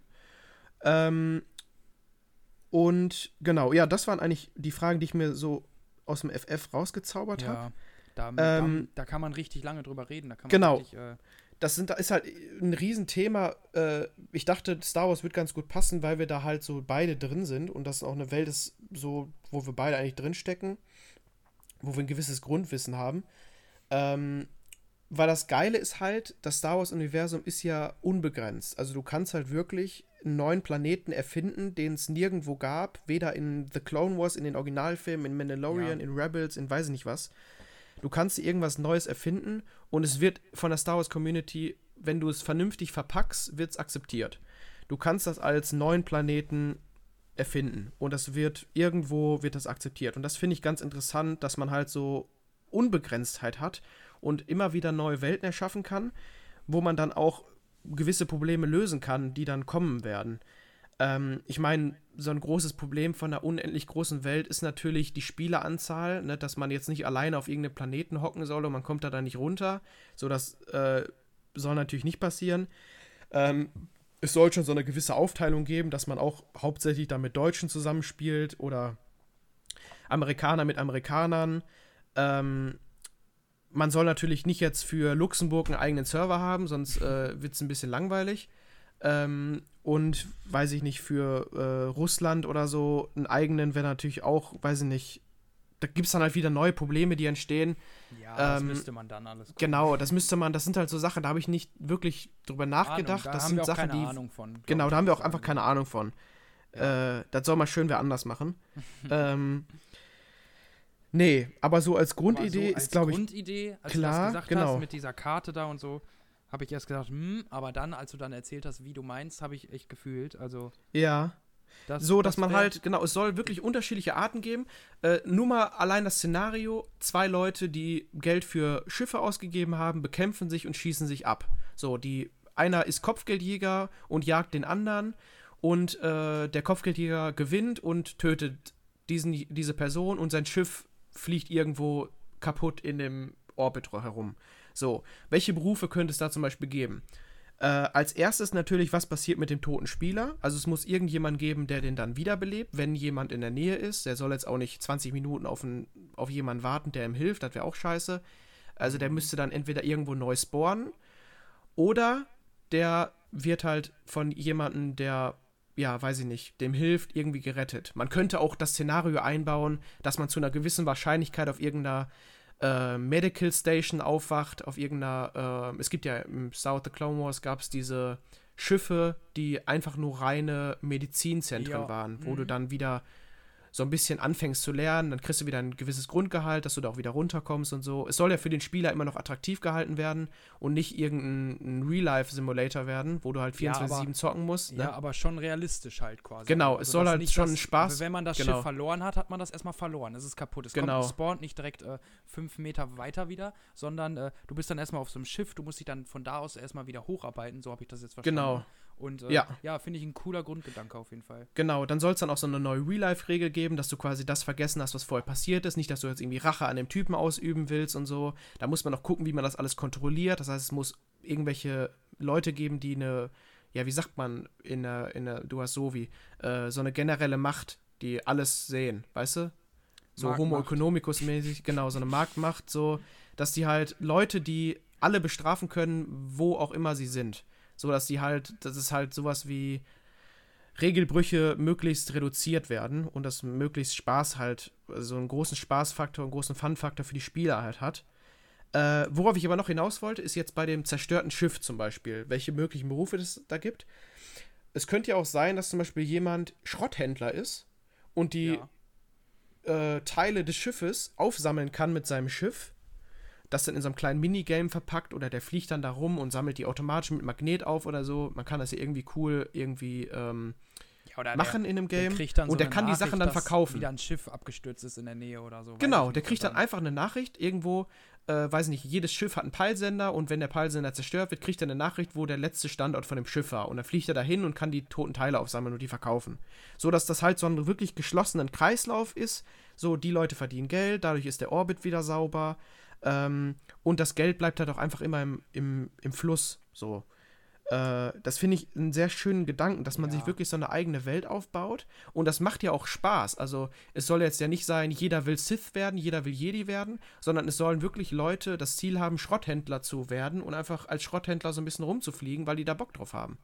Ähm, und genau, ja, das waren eigentlich die Fragen, die ich mir so aus dem FF rausgezaubert habe. Ja, da, Ähm, da, da kann man richtig lange drüber reden. Da kann man genau. Richtig, äh, das sind, ist halt ein Riesenthema. Äh, ich dachte, Star Wars wird ganz gut passen, weil wir da halt so beide drin sind und das auch eine Welt ist, so, wo wir beide eigentlich drinstecken, wo wir ein gewisses Grundwissen haben. Ähm, weil das Geile ist halt, das Star Wars-Universum ist ja unbegrenzt. Also du kannst halt wirklich einen neuen Planeten erfinden, den es nirgendwo gab, weder in The Clone Wars, in den Originalfilmen, in Mandalorian, Ja. in Rebels, in weiß ich nicht was. Du kannst irgendwas Neues erfinden und es wird von der Star Wars Community, wenn du es vernünftig verpackst, wird es akzeptiert. Du kannst das als neuen Planeten erfinden und das wird irgendwo wird das akzeptiert und das finde ich ganz interessant, dass man halt so Unbegrenztheit hat und immer wieder neue Welten erschaffen kann, wo man dann auch gewisse Probleme lösen kann, die dann kommen werden. Ähm, ich meine, so ein großes Problem von einer unendlich großen Welt ist natürlich die Spieleranzahl, ne, dass man jetzt nicht alleine auf irgendeinem Planeten hocken soll und man kommt da dann nicht runter. So, das äh, soll natürlich nicht passieren. Ähm, es soll schon so eine gewisse Aufteilung geben, dass man auch hauptsächlich dann mit Deutschen zusammenspielt oder Amerikaner mit Amerikanern. Ähm, man soll natürlich nicht jetzt für Luxemburg einen eigenen Server haben, sonst äh, wird es ein bisschen langweilig. Ähm, und weiß ich nicht, für äh, Russland oder so einen eigenen wäre natürlich auch, weiß ich nicht, da gibt es dann halt wieder neue Probleme, die entstehen. ja, das ähm, müsste man dann alles gucken. Genau, das müsste man, das sind halt so Sachen, da habe ich nicht wirklich drüber nachgedacht. Da das haben sind wir auch Sachen, die. Von. Genau, da haben wir auch einfach keine Ahnung von. Äh, das soll mal schön wer anders machen. *laughs* ähm, nee, aber so als Grundidee so als ist, glaube ich. Grundidee, als klar, du das gesagt genau. hast, mit dieser Karte da und so, habe ich erst gedacht, hm, aber dann, als du dann erzählt hast, wie du meinst, habe ich echt gefühlt. Also, Ja. das, So, dass man wär- halt, genau, es soll wirklich unterschiedliche Arten geben. Äh, nur mal allein das Szenario: zwei Leute, die Geld für Schiffe ausgegeben haben, bekämpfen sich und schießen sich ab. So, die, einer ist Kopfgeldjäger und jagt den anderen und äh, der Kopfgeldjäger gewinnt und tötet diesen, diese Person und sein Schiff fliegt irgendwo kaputt in dem Orbit herum. So, welche Berufe könnte es da zum Beispiel geben? Äh, als erstes natürlich, was passiert mit dem toten Spieler? Also es muss irgendjemand geben, der den dann wiederbelebt, wenn jemand in der Nähe ist. Der soll jetzt auch nicht 20 Minuten auf, einen, auf jemanden warten, der ihm hilft, das wäre auch scheiße. Also der müsste dann entweder irgendwo neu spawnen oder der wird halt von jemandem, der, ja, weiß ich nicht, dem hilft, irgendwie gerettet. Man könnte auch das Szenario einbauen, dass man zu einer gewissen Wahrscheinlichkeit auf irgendeiner äh, Medical Station aufwacht, auf irgendeiner, äh, es gibt ja im South the Clone Wars gab es diese Schiffe, die einfach nur reine Medizinzentren Ja, waren, wo du mhm. dann wieder so ein bisschen anfängst zu lernen, dann kriegst du wieder ein gewisses Grundgehalt, dass du da auch wieder runterkommst und so. Es soll ja für den Spieler immer noch attraktiv gehalten werden und nicht irgendein ein Real-Life-Simulator werden, wo du halt Ja, 24-7 aber- zocken musst. Ja, Ne? aber schon realistisch halt quasi. Genau, es soll halt nicht schon das- Spaß- Wenn man das genau. Schiff verloren hat, hat man das erstmal verloren. Es ist kaputt. Es Genau. kommt, spawnt nicht direkt äh, fünf Meter weiter wieder, sondern äh, du bist dann erstmal auf so einem Schiff, du musst dich dann von da aus erstmal wieder hocharbeiten. So habe ich das jetzt verstanden. Genau. Und äh, Ja. ja, finde ich ein cooler Grundgedanke auf jeden Fall. Genau, dann soll es dann auch so eine neue Real-Life-Regel geben, dass du quasi das vergessen hast, was vorher passiert ist. Nicht, dass du jetzt irgendwie Rache an dem Typen ausüben willst und so. Da muss man noch gucken, wie man das alles kontrolliert. Das heißt, es muss irgendwelche Leute geben, die eine, ja, wie sagt man, in der, in der, du hast so wie, äh, so eine generelle Macht, die alles sehen, weißt du? So Marktmacht. Homo economicus-mäßig, genau, so eine Marktmacht, so, dass die halt Leute, die alle bestrafen können, wo auch immer sie sind. So dass die halt, das ist halt sowas wie Regelbrüche möglichst reduziert werden und das möglichst Spaß halt, so einen großen Spaßfaktor, einen großen Fun-Faktor für die Spieler halt hat. Äh, worauf ich aber noch hinaus wollte, ist jetzt bei dem zerstörten Schiff zum Beispiel, welche möglichen Berufe es da gibt. Es könnte ja auch sein, dass zum Beispiel jemand Schrotthändler ist und die Ja. äh, Teile des Schiffes aufsammeln kann mit seinem Schiff, das dann in so einem kleinen Minigame verpackt oder der fliegt dann da rum und sammelt die automatisch mit Magnet auf oder so. Man kann das ja irgendwie cool irgendwie ähm, Ja, machen in einem der, der Game. dann und so der kann die Sachen dann verkaufen. Wieder ein Schiff abgestürzt ist in der Nähe oder so. Genau, der kriegt dann einfach eine Nachricht irgendwo, äh, weiß nicht, jedes Schiff hat einen Peilsender und wenn der Peilsender zerstört wird, kriegt er eine Nachricht, wo der letzte Standort von dem Schiff war. Und dann fliegt er dahin und kann die toten Teile aufsammeln und die verkaufen. So dass das halt so einen wirklich geschlossenen Kreislauf ist. So, die Leute verdienen Geld, dadurch ist der Orbit wieder sauber. Ähm, und das Geld bleibt halt auch einfach immer im, im, im Fluss. So. Äh, das finde ich einen sehr schönen Gedanken, dass man Ja. sich wirklich so eine eigene Welt aufbaut. Und das macht ja auch Spaß. Also, es soll jetzt ja nicht sein, jeder will Sith werden, jeder will Jedi werden, sondern es sollen wirklich Leute das Ziel haben, Schrotthändler zu werden und einfach als Schrotthändler so ein bisschen rumzufliegen, weil die da Bock drauf haben.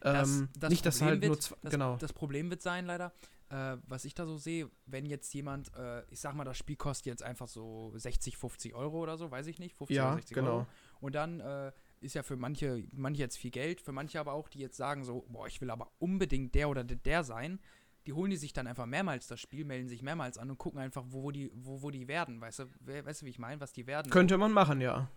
Das, ähm, das nicht, Problem halt nur wird, das, genau. das Problem wird sein, leider, äh, was ich da so sehe, wenn jetzt jemand, äh, ich sag mal, das Spiel kostet jetzt einfach so 60, 50 Euro oder so, weiß ich nicht, 50 Ja, oder 60 genau. Euro. Und dann äh, ist ja für manche, manche jetzt viel Geld, für manche aber auch, die jetzt sagen so, boah, ich will aber unbedingt der oder der, sein. Die holen die sich dann einfach mehrmals das Spiel, melden sich mehrmals an und gucken einfach, wo, wo, die, wo, wo die werden, weißt du, we- weißt du, wie ich meine, was die werden. Könnte man machen, ja.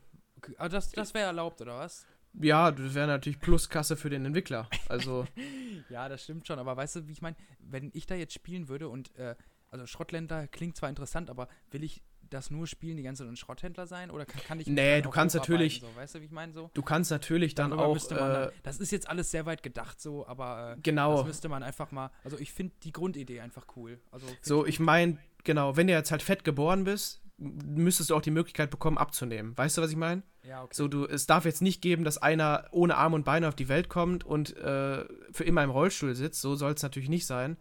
Aber das, das wäre erlaubt, oder was? Ja, das wäre natürlich Pluskasse für den Entwickler. Also, *laughs* Ja, das stimmt schon, aber weißt du, wie ich meine, wenn ich da jetzt spielen würde und, äh, also Schrottländer klingt zwar interessant, aber will ich das nur spielen, die ganze Zeit ein Schrotthändler sein? Oder kann, kann ich Nee, du kannst natürlich- So, weißt du, wie ich meine? So? du kannst natürlich dann auch. Äh, dann, das ist jetzt alles sehr weit gedacht, so, aber äh, genau. das müsste man einfach mal, also ich finde die Grundidee einfach cool. Also So, ich meine, genau, wenn du jetzt halt fett geboren bist, müsstest du auch die Möglichkeit bekommen, abzunehmen. Weißt du, was ich meine? Ja, okay. So, du, es darf jetzt nicht geben, dass einer ohne Arme und Beine auf die Welt kommt und äh, für immer im Rollstuhl sitzt. So soll es natürlich nicht sein.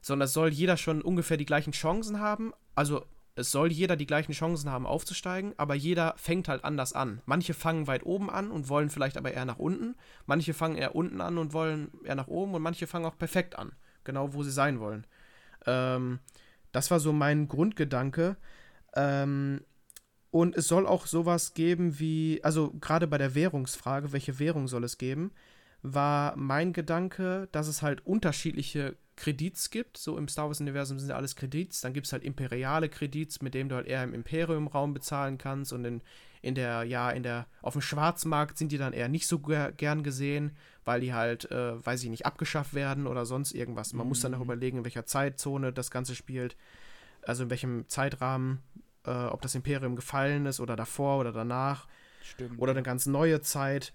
Sondern es soll jeder schon ungefähr die gleichen Chancen haben. Also, es soll jeder die gleichen Chancen haben, aufzusteigen, aber jeder fängt halt anders an. Manche fangen weit oben an und wollen vielleicht aber eher nach unten. Manche fangen eher unten an und wollen eher nach oben und manche fangen auch perfekt an. Genau, wo sie sein wollen. Ähm, das war so mein Grundgedanke. Ähm, und es soll auch sowas geben wie, also gerade bei der Währungsfrage, welche Währung soll es geben, war mein Gedanke, dass es halt unterschiedliche Kredits gibt. So im Star Wars-Universum sind ja alles Kredits. Dann gibt es halt imperiale Kredits, mit denen du halt eher im Imperium-Raum bezahlen kannst. Und in, in der, ja, in der, auf dem Schwarzmarkt sind die dann eher nicht so ger gern gesehen, weil die halt, äh, weiß ich nicht, abgeschafft werden oder sonst irgendwas. Man muss dann noch Mhm. überlegen, in welcher Zeitzone das Ganze spielt. Also in welchem Zeitrahmen, äh, ob das Imperium gefallen ist oder davor oder danach Stimmt. oder eine ganz neue Zeit.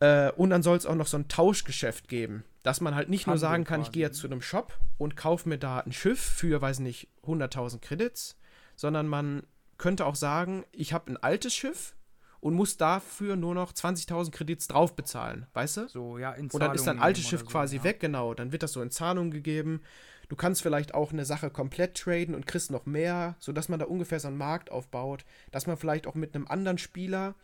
Äh, und dann soll es auch noch so ein Tauschgeschäft geben, dass man halt nicht nur Handel sagen kann, ich quasi, gehe jetzt ne? zu einem Shop und kaufe mir da ein Schiff für, weiß nicht, 100.000 Credits, sondern man könnte auch sagen, ich habe ein altes Schiff und muss dafür nur noch 20.000 Credits drauf bezahlen, weißt du? so, ja, in Und dann ist dein Zahlung altes Schiff so, quasi ja. weg, genau. Dann wird das so in Zahlung gegeben. Du kannst vielleicht auch eine Sache komplett traden und kriegst noch mehr, sodass man da ungefähr so einen Markt aufbaut, dass man vielleicht auch mit einem anderen Spieler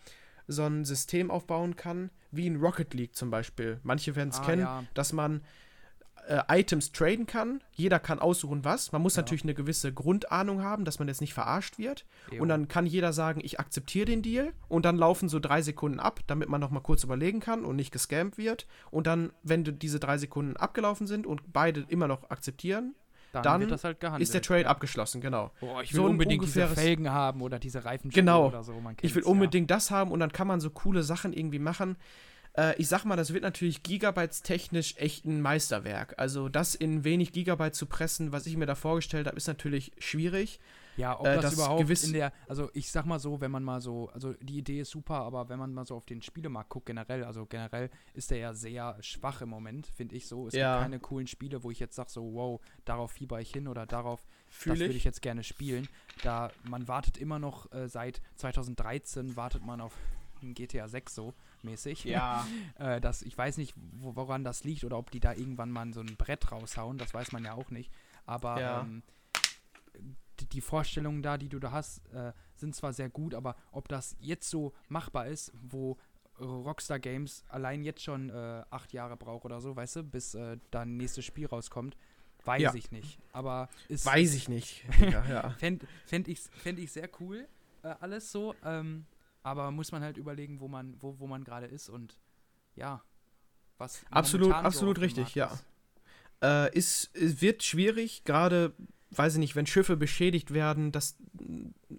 so ein System aufbauen kann, wie in Rocket League zum Beispiel. Manche werden es Ah, kennen, ja. dass man äh, Items traden kann. Jeder kann aussuchen, was. Man muss ja. natürlich eine gewisse Grundahnung haben, dass man jetzt nicht verarscht wird. Jo. Und dann kann jeder sagen, ich akzeptiere den Deal. Und dann laufen so drei Sekunden ab, damit man nochmal kurz überlegen kann und nicht gescampt wird. Und dann, wenn diese drei Sekunden abgelaufen sind und beide immer noch akzeptieren, dann, dann halt ist der Trade ja. abgeschlossen, genau. Boah, ich will so unbedingt diese Felgen haben oder diese Reifen genau. oder so. ich will unbedingt ja. das haben und dann kann man so coole Sachen irgendwie machen. Äh, ich sag mal, das wird natürlich Gigabytes technisch echt ein Meisterwerk. Also das in wenig Gigabyte zu pressen, was ich mir da vorgestellt habe, ist natürlich schwierig. Ja, ob äh, das, überhaupt in der, also ich sag mal so, wenn man mal so, also die Idee ist super, aber wenn man mal so auf den Spielemarkt guckt generell, also generell ist der ja sehr schwach im Moment, finde ich so. Es ja. gibt keine coolen Spiele, wo ich jetzt sage so, wow, darauf fieber ich hin oder darauf, Fühl das würde ich jetzt gerne spielen. Da man wartet immer noch äh, seit 2013 wartet man auf GTA 6 so mäßig. Ja. *laughs* äh, das, ich weiß nicht, woran das liegt oder ob die da irgendwann mal so ein Brett raushauen, das weiß man ja auch nicht. Aber ja. ähm, die Vorstellungen da, die du da hast, äh, sind zwar sehr gut, aber ob das jetzt so machbar ist, wo Rockstar Games allein jetzt schon äh, acht Jahre braucht oder so, weißt du, bis äh, dann nächstes Spiel rauskommt, weiß ja. ich nicht. Aber ist. Weiß ich nicht. *laughs* ja, ja. Fände fänd ich, fänd ich sehr cool, äh, alles so. Ähm, aber muss man halt überlegen, wo man, wo, wo man gerade ist und ja, was. Absolut, absolut so richtig, ja. Äh, ist, wird schwierig, gerade weiß ich nicht, wenn Schiffe beschädigt werden, dass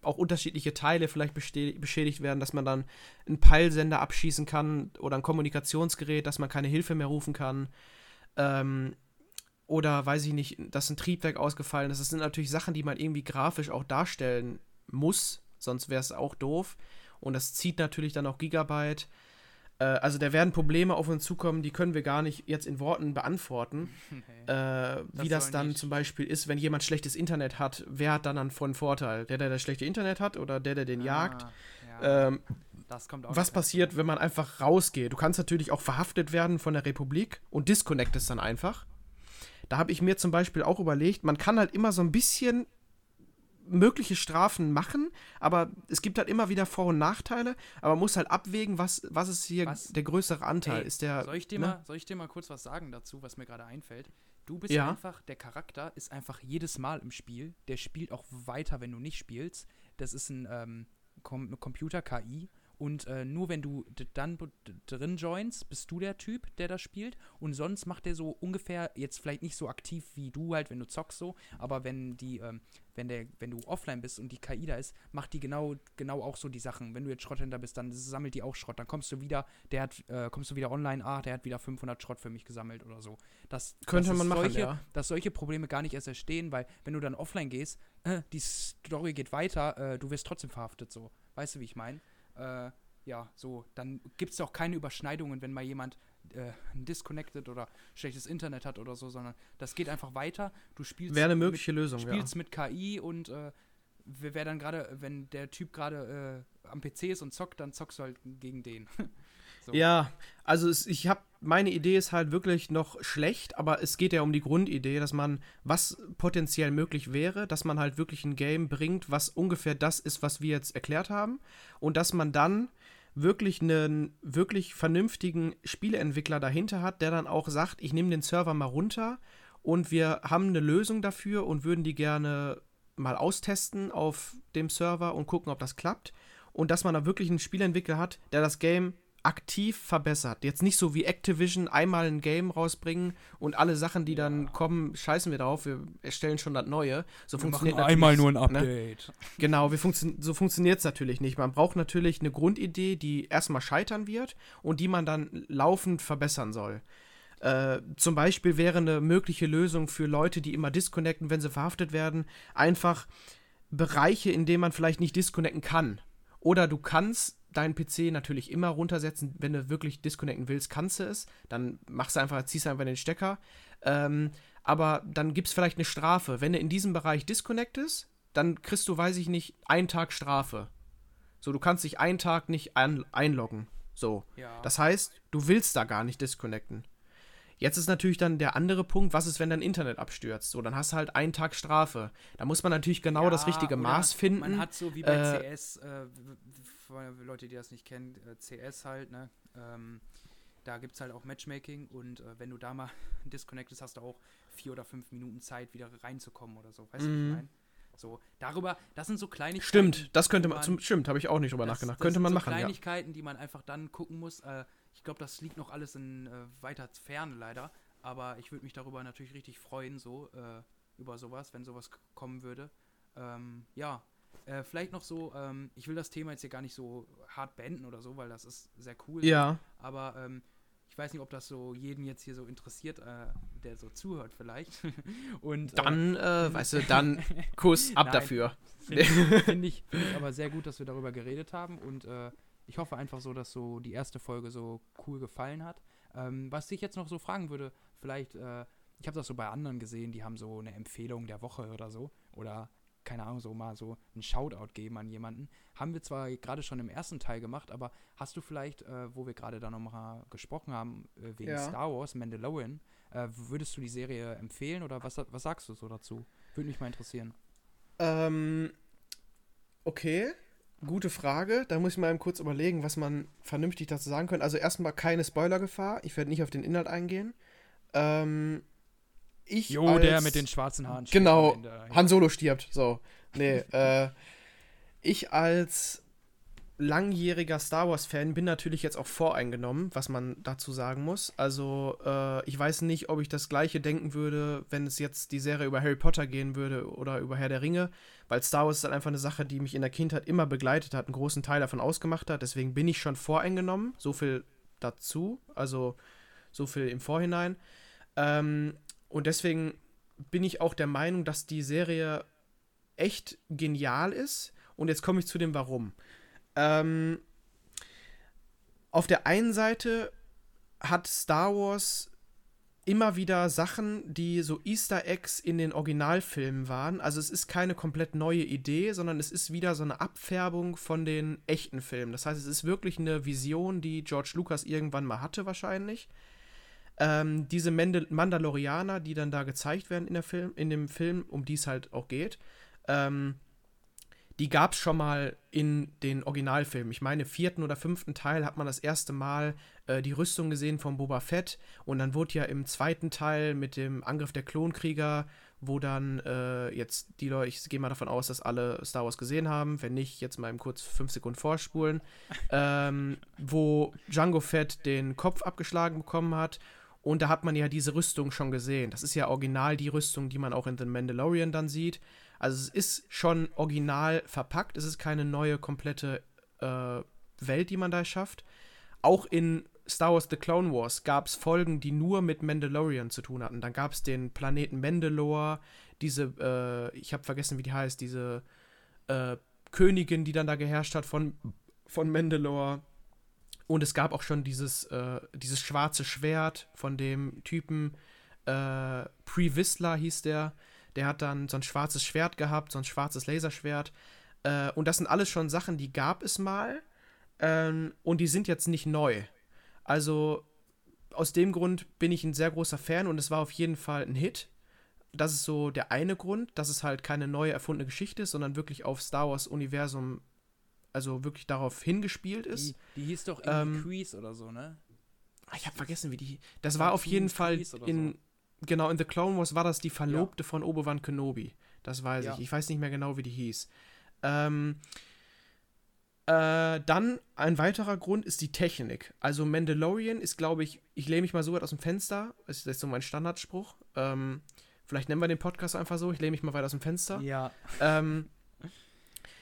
auch unterschiedliche Teile vielleicht beschädigt werden, dass man dann einen Peilsender abschießen kann oder ein Kommunikationsgerät, dass man keine Hilfe mehr rufen kann. Ähm, oder weiß ich nicht, dass ein Triebwerk ausgefallen ist. Das sind natürlich Sachen, die man irgendwie grafisch auch darstellen muss, sonst wäre es auch doof. Und das zieht natürlich dann auch Gigabyte. Äh, also da werden Probleme auf uns zukommen, die können wir gar nicht jetzt in Worten beantworten. *laughs* Okay. Äh, wie das dann nicht. zum Beispiel ist, wenn jemand schlechtes Internet hat, wer hat dann dann von Vorteil? Der, der das schlechte Internet hat oder der, der den ah, jagt? Ja. Ähm, was passiert, wenn man einfach rausgeht? Du kannst natürlich auch verhaftet werden von der Republik und disconnectest dann einfach. Da habe ich mir zum Beispiel auch überlegt, man kann halt immer so ein bisschen mögliche Strafen machen, aber es gibt halt immer wieder Vor- und Nachteile, aber man muss halt abwägen, was, was ist hier was? der größere Anteil. Ey, ist der, soll, ich dir ne? mal, soll ich dir mal kurz was sagen dazu, was mir gerade einfällt? Du bist ja. einfach, der Charakter ist einfach jedes Mal im Spiel, der spielt auch weiter, wenn du nicht spielst. Das ist ein ähm, Com Computer-KI und äh, nur wenn du dann drin joinst, bist du der Typ, der das spielt. Und sonst macht der so ungefähr, jetzt vielleicht nicht so aktiv wie du halt, wenn du zockst so, aber wenn die, ähm, wenn der, wenn du offline bist und die KI da ist, macht die genau, genau auch so die Sachen. Wenn du jetzt Schrotthändler bist, dann sammelt die auch Schrott. Dann kommst du wieder, der hat, äh, kommst du wieder online, ah, der hat wieder 500 Schrott für mich gesammelt oder so. Das könnte das man machen, solche, ja. Dass solche Probleme gar nicht erst entstehen, weil wenn du dann offline gehst, äh, die Story geht weiter, äh, du wirst trotzdem verhaftet so. Weißt du, wie ich meine? Äh, ja, so, dann gibt es auch keine Überschneidungen, wenn mal jemand äh, disconnected oder schlechtes Internet hat oder so, sondern das geht einfach weiter. Du spielst wäre eine mögliche mit, Lösung, spielst ja. mit KI und äh, wer dann gerade, wenn der Typ gerade äh, am PC ist und zockt, dann zockst du halt gegen den. *laughs* so. Ja, also es, ich habe meine Idee ist halt wirklich noch schlecht, aber es geht ja um die Grundidee, dass man, was potenziell möglich wäre, dass man halt wirklich ein Game bringt, was ungefähr das ist, was wir jetzt erklärt haben. Und dass man dann wirklich einen wirklich vernünftigen Spieleentwickler dahinter hat, der dann auch sagt, ich nehme den Server mal runter und wir haben eine Lösung dafür und würden die gerne mal austesten auf dem Server und gucken, ob das klappt. Und dass man da wirklich einen Spieleentwickler hat, der das Game aktiv verbessert. Jetzt nicht so wie Activision einmal ein Game rausbringen und alle Sachen, die dann kommen, scheißen wir drauf, wir erstellen schon das Neue. So wir funktioniert machen einmal nur ein ne? Update. Ne? Genau, funktio so funktioniert es natürlich nicht. Man braucht natürlich eine Grundidee, die erstmal scheitern wird und die man dann laufend verbessern soll. Äh, zum Beispiel wäre eine mögliche Lösung für Leute, die immer disconnecten, wenn sie verhaftet werden, einfach Bereiche, in denen man vielleicht nicht disconnecten kann. Oder du kannst deinen PC natürlich immer runtersetzen. Wenn du wirklich disconnecten willst, kannst du es. Dann machst du einfach, ziehst du einfach den Stecker. Ähm, aber dann gibt es vielleicht eine Strafe. Wenn du in diesem Bereich disconnectest, dann kriegst du, weiß ich nicht, einen Tag Strafe. So, du kannst dich einen Tag nicht ein einloggen. So. Ja. Das heißt, du willst da gar nicht disconnecten. Jetzt ist natürlich dann der andere Punkt, was ist, wenn dein Internet abstürzt? So, dann hast du halt einen Tag Strafe. Da muss man natürlich genau ja, das richtige Maß finden. Man hat so wie bei äh, CS, äh, für Leute, die das nicht kennen, äh, CS halt, ne? Ähm, da gibt es halt auch Matchmaking und äh, wenn du da mal *laughs* disconnectest, hast du auch vier oder fünf Minuten Zeit, wieder reinzukommen oder so. Weißt du, was ich Mhm. meine? So, darüber, das sind so Kleinigkeiten. Stimmt, das könnte die man, zum, stimmt, habe ich auch nicht drüber das- nachgedacht. das Könnte man so machen, ja. Kleinigkeiten, die man einfach dann gucken muss. Äh, ich glaube, das liegt noch alles in äh, weiter Ferne leider. Aber ich würde mich darüber natürlich richtig freuen, so äh, über sowas, wenn sowas kommen würde. Ähm, ja, äh, vielleicht noch so, ähm, ich will das Thema jetzt hier gar nicht so hart beenden oder so, weil das ist sehr cool. Ja, Aber ähm, ich weiß nicht, ob das so jeden jetzt hier so interessiert, äh, der so zuhört vielleicht. *laughs* Und, äh, dann, äh, weißt du, dann Kuss ab *laughs* Nein. dafür. Finde ich, find ich, find ich *laughs* aber sehr gut, dass wir darüber geredet haben und äh, ich hoffe einfach so, dass so die erste Folge so cool gefallen hat. Ähm, was ich jetzt noch so fragen würde, vielleicht, äh, ich habe das so bei anderen gesehen, die haben so eine Empfehlung der Woche oder so oder keine Ahnung, so mal so einen Shoutout geben an jemanden. Haben wir zwar gerade schon im ersten Teil gemacht, aber hast du vielleicht, äh, wo wir gerade da nochmal gesprochen haben, äh, wegen Ja. Star Wars, Mandalorian, äh, würdest du die Serie empfehlen oder was, was sagst du so dazu? Würde mich mal interessieren. Ähm, okay, gute Frage. Da muss ich mal kurz überlegen, was man vernünftig dazu sagen könnte. Also erstmal keine Spoilergefahr. Ich werde nicht auf den Inhalt eingehen. Ähm, ich Jo, als, der mit den schwarzen Haaren. Genau. Han Solo stirbt. So, nee. *laughs* äh, ich als langjähriger Star Wars-Fan bin natürlich jetzt auch voreingenommen, was man dazu sagen muss. Also, äh, ich weiß nicht, ob ich das gleiche denken würde, wenn es jetzt die Serie über Harry Potter gehen würde oder über Herr der Ringe, weil Star Wars ist halt einfach eine Sache, die mich in der Kindheit immer begleitet hat, einen großen Teil davon ausgemacht hat. Deswegen bin ich schon voreingenommen. So viel dazu, also so viel im Vorhinein. Ähm, und deswegen bin ich auch der Meinung, dass die Serie echt genial ist. Und jetzt komme ich zu dem Warum. Ähm, auf der einen Seite hat Star Wars immer wieder Sachen, die so Easter Eggs in den Originalfilmen waren. Also es ist keine komplett neue Idee, sondern es ist wieder so eine Abfärbung von den echten Filmen. Das heißt, es ist wirklich eine Vision, die George Lucas irgendwann mal hatte wahrscheinlich. Ähm, diese Mandal Mandalorianer, die dann da gezeigt werden in, der Film, in dem Film, um die es halt auch geht, ähm, die gab es schon mal in den Originalfilmen. Ich meine, im vierten oder fünften Teil hat man das erste Mal äh, die Rüstung gesehen von Boba Fett. Und dann wurde ja im zweiten Teil mit dem Angriff der Klonkrieger, wo dann äh, jetzt die Leute, ich gehe mal davon aus, dass alle Star Wars gesehen haben. Wenn nicht, jetzt mal eben kurz fünf Sekunden vorspulen. *laughs* ähm, wo Django Fett den Kopf abgeschlagen bekommen hat. Und da hat man ja diese Rüstung schon gesehen. Das ist ja original die Rüstung, die man auch in The Mandalorian dann sieht. Also es ist schon original verpackt. Es ist keine neue komplette äh, Welt, die man da schafft. Auch in Star Wars The Clone Wars gab es Folgen, die nur mit Mandalorian zu tun hatten. Dann gab es den Planeten Mandalore, diese, äh, ich habe vergessen, wie die heißt, diese äh, Königin, die dann da geherrscht hat von, von Mandalore. Und es gab auch schon dieses, äh, dieses schwarze Schwert von dem Typen, äh, Pre Whistler hieß der. Der hat dann so ein schwarzes Schwert gehabt, so ein schwarzes Laserschwert. Äh, und das sind alles schon Sachen, die gab es mal. Ähm, und die sind jetzt nicht neu. Also aus dem Grund bin ich ein sehr großer Fan und es war auf jeden Fall ein Hit. Das ist so der eine Grund, dass es halt keine neue erfundene Geschichte ist, sondern wirklich auf Star Wars Universum, also wirklich darauf hingespielt ist. Die, die hieß doch irgendwie Ähm, Crease oder so, ne? Ah, ich habe vergessen, wie die. Das war auf jeden Fall in. Genau, in The Clone Wars war das die Verlobte von Obi-Wan Kenobi. Das weiß Ja. ich. Ich weiß nicht mehr genau, wie die hieß. Ähm, äh, dann ein weiterer Grund ist die Technik. Also Mandalorian ist, glaube ich, ich lehne mich mal so weit aus dem Fenster. Das ist jetzt so mein Standardspruch. Ähm, vielleicht nennen wir den Podcast einfach so. Ich lehne mich mal weit aus dem Fenster. Ja. Ähm,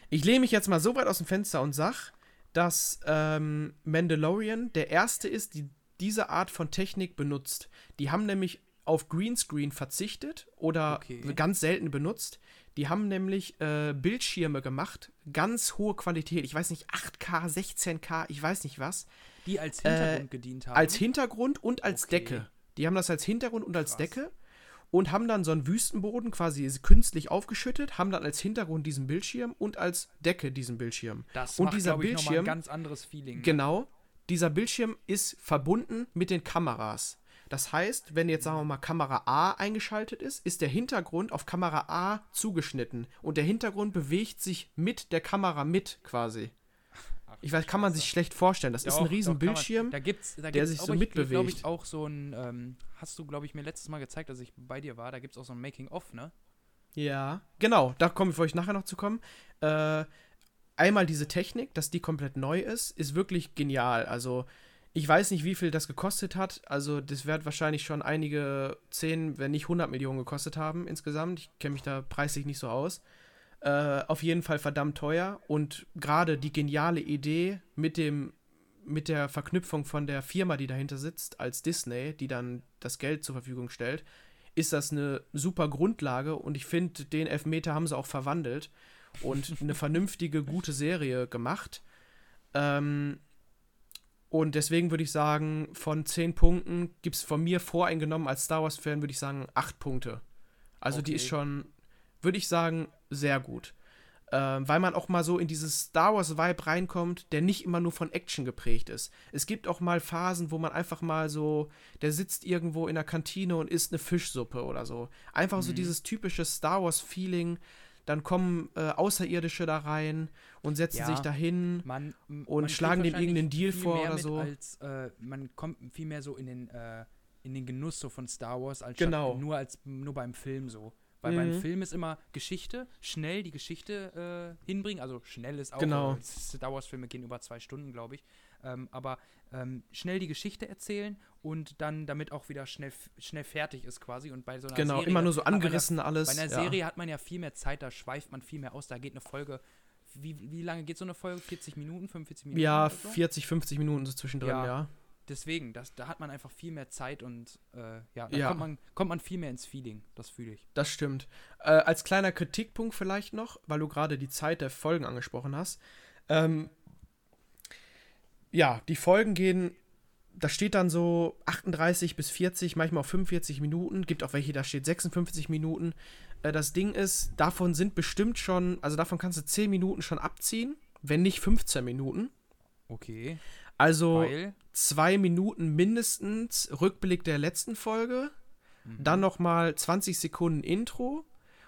ich lehne mich jetzt mal so weit aus dem Fenster und sag, dass ähm, Mandalorian der erste ist, die diese Art von Technik benutzt. Die haben nämlich auf Greenscreen verzichtet oder Okay. ganz selten benutzt. Die haben nämlich äh, Bildschirme gemacht, ganz hohe Qualität. Ich weiß nicht, 8K, 16K, ich weiß nicht was. Die als Hintergrund gedient haben. Äh, Als Hintergrund und als Okay. Decke. Die haben das als Hintergrund und als Krass. Decke und haben dann so einen Wüstenboden quasi künstlich aufgeschüttet, haben dann als Hintergrund diesen Bildschirm und als Decke diesen Bildschirm. das und macht, dieser ich, mal ein Bildschirm- ganz anderes Feeling. ne? Genau, dieser Bildschirm ist verbunden mit den Kameras. Das heißt, wenn jetzt sagen wir mal Kamera A eingeschaltet ist, ist der Hintergrund auf Kamera A zugeschnitten und der Hintergrund bewegt sich mit der Kamera mit quasi. Ach, ich weiß, kann man sich schlecht vorstellen. Das ist ein Doch, riesen doch. Bildschirm. Da gibt's, da der gibt's sich auch, so mitbewegt. glaube ich, auch so ein, ähm, hast du, glaube ich, mir letztes Mal gezeigt, als ich bei dir war, da gibt es auch so ein Making-of, ne? Ja, genau, da komme ich, wollte ich nachher noch zu kommen. Äh, einmal diese Technik, dass die komplett neu ist, ist wirklich genial. Also, ich weiß nicht, wie viel das gekostet hat. Also, das wird wahrscheinlich schon einige 10, wenn nicht 100 Millionen gekostet haben insgesamt. Ich kenne mich da preislich nicht so aus. Äh, auf jeden Fall verdammt teuer. Und gerade die geniale Idee mit dem mit der Verknüpfung von der Firma, die dahinter sitzt, als Disney, die dann das Geld zur Verfügung stellt, ist das eine super Grundlage und ich finde, den Elfmeter haben sie auch verwandelt und eine vernünftige, gute Serie gemacht. Ähm, und deswegen würde ich sagen, von 10 Punkten gibt es von mir voreingenommen als Star Wars-Fan, würde ich sagen, 8 Punkte. Also die Okay. ist schon, würde ich sagen, sehr gut. Ähm, weil man auch mal so in dieses Star Wars-Vibe reinkommt, der nicht immer nur von Action geprägt ist. Es gibt auch mal Phasen, wo man einfach mal so, der sitzt irgendwo in der Kantine und isst eine Fischsuppe oder so. Einfach so Mhm. dieses typische Star Wars-Feeling. Dann kommen äh, Außerirdische da rein und setzen Ja. sich dahin. Man, Und man kriegt schlagen dem irgendeinen Deal vor oder so. Als, äh, man kommt viel mehr so in den, äh, in den Genuss so von Star Wars, als Genau. nur, als, nur beim Film so. Weil Mhm. beim Film ist immer Geschichte, schnell die Geschichte äh, hinbringen. Also schnell ist auch, Genau. äh, Star Wars-Filme gehen über zwei Stunden, glaube ich. Ähm, aber ähm, schnell die Geschichte erzählen und dann damit auch wieder schnell, schnell fertig ist quasi. Und bei so einer Genau, Serie immer nur so man ja angerissen alles. bei einer ja. Serie hat man ja viel mehr Zeit, da schweift man viel mehr aus, da geht eine Folge. Wie, wie lange geht so eine Folge? 40 Minuten, 45 Minuten? Ja, so? 40, 50 Minuten so zwischendrin, Ja. ja. Deswegen, das, da hat man einfach viel mehr Zeit und äh, ja, da Ja. Kommt, man, kommt man viel mehr ins Feeling. Das fühle ich. Das stimmt. Äh, als kleiner Kritikpunkt vielleicht noch, weil du gerade die Zeit der Folgen angesprochen hast. Ähm, ja, die Folgen gehen, da steht dann so 38 bis 40, manchmal auch 45 Minuten. Gibt auch welche, da steht 56 Minuten. Äh, das Ding ist, davon sind bestimmt schon, also davon kannst du 10 Minuten schon abziehen, wenn nicht 15 Minuten. Okay. Also Weil. Zwei Minuten mindestens Rückblick der letzten Folge, Mhm. dann noch mal 20 Sekunden Intro